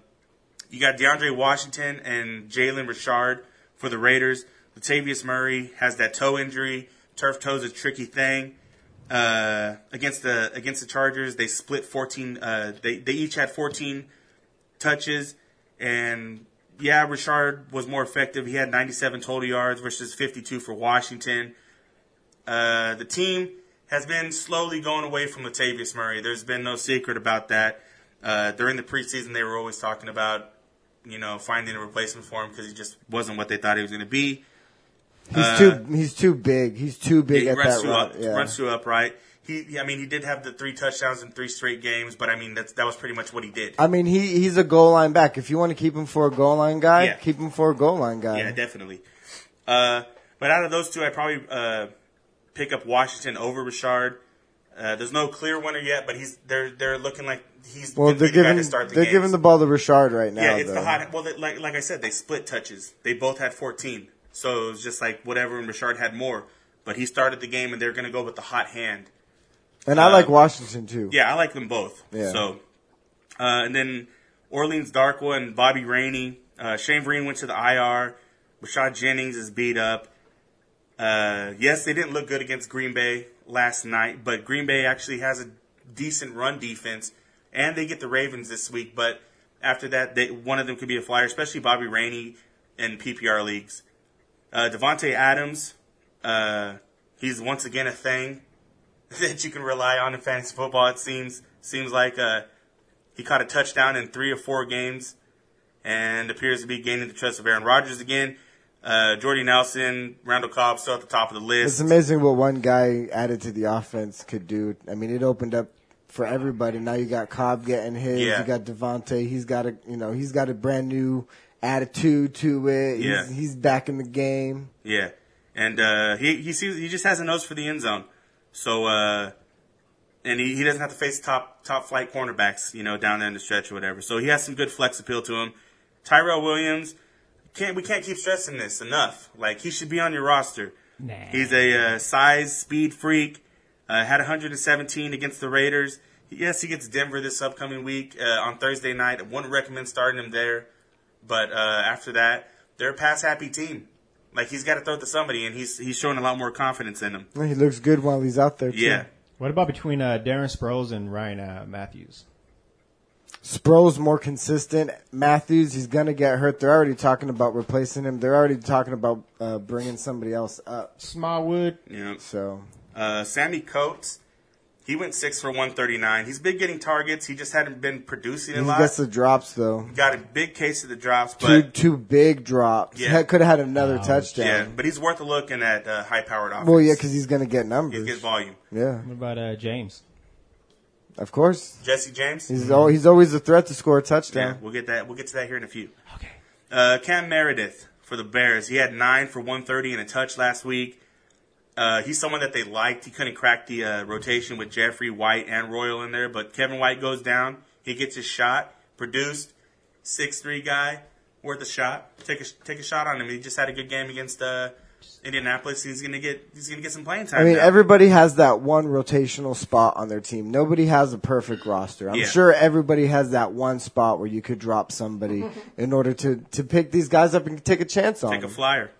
you got DeAndre Washington and Jalen Richard for the Raiders. Latavius Murray has that toe injury. Turf toe's is a tricky thing. Uh, against the against the Chargers, they split 14. Uh, they they each had 14 touches, and yeah, Richard was more effective. He had 97 total yards versus 52 for Washington. Uh, the team has been slowly going away from Latavius Murray. There's been no secret about that. Uh, during the preseason, they were always talking about, you know, finding a replacement for him because he just wasn't what they thought he was going to be. He's Uh, too he's too big. He's too big he at runs that too up, Yeah. runs too upright. He, I mean, he did have the three touchdowns in three straight games, but I mean, that's, that was pretty much what he did. I mean, he he's a goal line back. If you want to keep him for a goal line guy, Yeah. keep him for a goal line guy. Yeah, definitely. Uh, but out of those two, I'd probably uh, pick up Washington over Richard. Uh, there's no clear winner yet, but he's they're they're looking like he's well, they're be the guy giving to start the they're games. giving the ball to Richard right now. yeah, it's though. the hot. Well, they, like like I said, they split touches. They both had 14, so it was just like whatever. And Richard had more, but he started the game, and they're going to go with the hot hand. and I like Washington too. Yeah, I like them both. Yeah. So, uh, and then Orleans Darkwa and Bobby Rainey. Uh, Shane Vereen went to the IR. Rashad Jennings is beat up. Uh, yes, they didn't look good against Green Bay last night, but Green Bay actually has a decent run defense, and they get the Ravens this week. But after that, they, one of them could be a flyer, especially Bobby Rainey in PPR leagues. Uh, Davante Adams, uh, he's once again a thing that you can rely on in fantasy football. It seems seems like uh, he caught a touchdown in three or four games, and appears to be gaining the trust of Aaron Rodgers again. Uh, Jordy Nelson, Randall Cobb still at the top of the list. It's amazing what one guy added to the offense could do. I mean, it opened up for everybody. Now you got Cobb getting his. Yeah. You got Davante. He's got a you know he's got a brand new attitude to it. He's, Yeah. he's back in the game. Yeah, and uh, he he sees he just has a nose for the end zone. So uh, and he, he doesn't have to face top top flight cornerbacks, you know, down there in the stretch or whatever. So he has some good flex appeal to him. Tyrell Williams can't we can't keep stressing this enough. Like he should be on your roster. Nah. He's a uh, size speed freak. Uh, had 117 against the Raiders. Yes, he gets Denver this upcoming week uh, on Thursday night. I wouldn't recommend starting him there, but uh, after that, they're a pass happy team. Like he's got to throw it to somebody, and he's he's showing a lot more confidence in him. He looks good while he's out there. Too. Yeah, What about between uh, Darren Sproles and Ryan uh, Mathews? Sproles more consistent. Mathews, he's gonna get hurt. They're already talking about replacing him. They're already talking about uh, bringing somebody else up. Smallwood. you know. So Uh, Sammie Coates, he went six for 139. He's been getting targets. He just hadn't been producing a he lot. gets the drops though. Got a big case of the drops, Two but two big drops. Yeah. Could have had another Ouch. touchdown. yeah, but he's worth a look in that uh, high-powered offense. Well, yeah, because he's gonna get numbers. he numbers. gets volume. Yeah, What about uh, James? Of course. Jesse James. He's al he's always a threat to score a Yeah, touchdown. we'll get that. We'll get to that here in a few. Okay. Uh, Cam Meredith for the Bears. He had nine for 130 and a touch last week. Uh, he's someone that they liked. He couldn't crack the uh, rotation with Jeffrey White and Royal in there, but Kevin White goes down. He gets his shot. Produced six three guy worth a shot. Take a take a shot on him. He just had a good game against uh, Indianapolis. He's gonna get he's gonna get some playing time. I mean, now. everybody has that one rotational spot on their team. Nobody has a perfect roster. I'm Yeah. sure everybody has that one spot where you could drop somebody in order to, to pick these guys up and take a chance on take a them. flyer.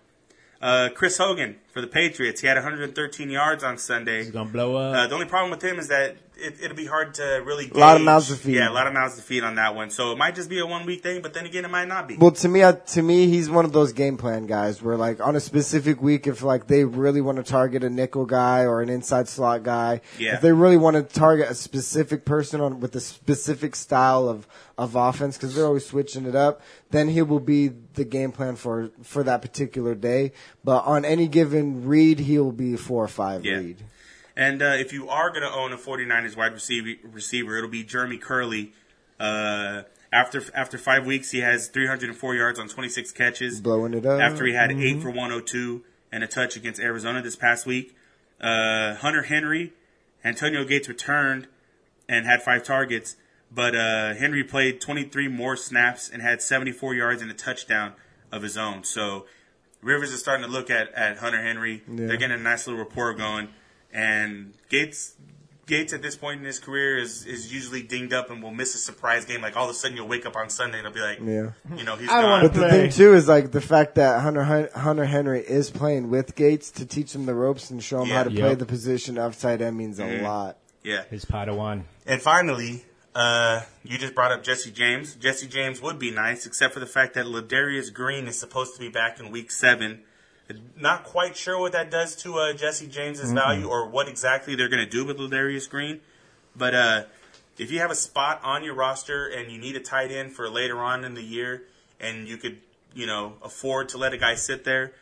Uh, Chris Hogan for the Patriots. He had 113 yards on Sunday. He's gonna blow up. Uh, the only problem with him is that it, it'll be hard to really. Gauge. A lot of mouths to feed. Yeah, a lot of mouths to feed on that one. So it might just be a one week thing, but then again, it might not be. Well, to me, I, to me, he's one of those game plan guys where, like, on a specific week, if like they really want to target a nickel guy or an inside slot guy, Yeah. if they really want to target a specific person on with a specific style of of offense, because they're always switching it up, then he will be the game plan for for that particular day. But on any given read, he will be four or five Yeah. read. And uh, if you are going to own a 49ers wide receiver, receiver it'll be Jeremy Kerley. Uh, after after five weeks, he has 304 yards on 26 catches. Blowing it up. After he had Mm-hmm. eight for 102 and a touch against Arizona this past week, uh, Hunter Henry, Antonio Gates returned and had five targets, but uh, Henry played 23 more snaps and had 74 yards and a touchdown of his own. So Rivers is starting to look at, at Hunter Henry. Yeah. They're getting a nice little rapport going, and Gates Gates at this point in his career is is usually dinged up and will miss a surprise game. Like all of a sudden you'll wake up on Sunday and it'll be like, Yeah. you know, he's I don't gone. wanna But the thing too is like the fact that Hunter Hunter Henry is playing with Gates to teach him the ropes and show him Yeah. how to play the position of tight end means a Mhm. lot. Yeah. His Padawan. And finally, uh, you just brought up Jesse James. Jesse James would be nice, except for the fact that Ladarius Green is supposed to be back in Week Seven. Not quite sure what that does to uh, Jesse James's value or what exactly they're going to do with Ladarius Green. But uh, if you have a spot on your roster and you need a tight end for later on in the year, and you could, you know, afford to let a guy sit there,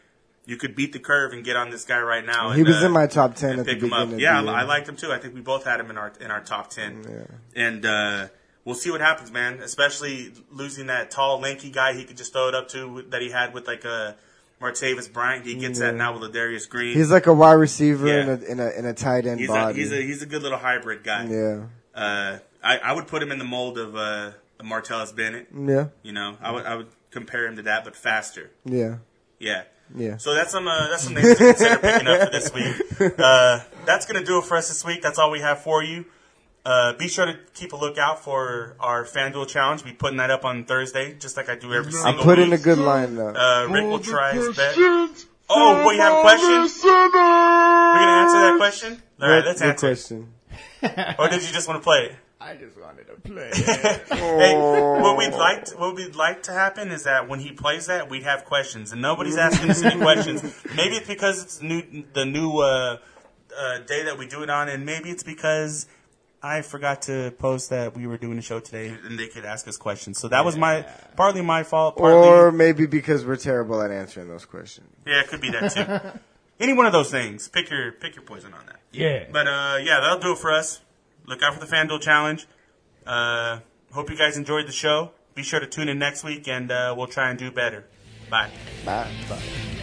you could beat the curve and get on this guy right now. He and, was uh, in my top ten at the beginning. Yeah, the. I liked him too. I think we both had him in our in our top ten. Yeah. And uh, we'll see what happens, man. Especially losing that tall, lanky guy he could just throw it up to that he had with like a Martavis Bryant. He gets that now with Ladarius Green. He's like a wide receiver Yeah. in a in a in a tight end he's a, body. he's a he's a good little hybrid guy. yeah, Uh, I, I would put him in the mold of uh, Martellus Bennett. yeah, You know, I would I would compare him to that, but faster. yeah, Yeah. Yeah. So that's some uh, that's some names to consider picking up for this week. Uh, that's gonna do it for us this week. That's all we have for you. Uh, be sure to keep a lookout for our FanDuel challenge. Be putting that up on Thursday, just like I do every I single put week. in a good line though. Uh, Rick will try his best. Oh, boy, you have a question? We're gonna answer that question. All right, What- let's answer. it. question. Or did you just want to play it? I just wanted to play. Hey, what we'd like to, what we'd like to happen is that when he plays that, we'd have questions, and nobody's asking us any questions. Maybe it's because it's new, the new uh, uh, day that we do it on, and maybe it's because I forgot to post that we were doing a show today, and they could ask us questions. So that was my partly my fault. Partly, Or maybe because we're terrible at answering those questions. yeah, it could be that too. any one of those things. Pick your pick your poison on that. yeah. But uh, yeah, that'll do it for us. Look out for the FanDuel challenge. Uh, hope you guys enjoyed the show. Be sure to tune in next week, and uh, we'll try and do better. Bye. Bye. Bye.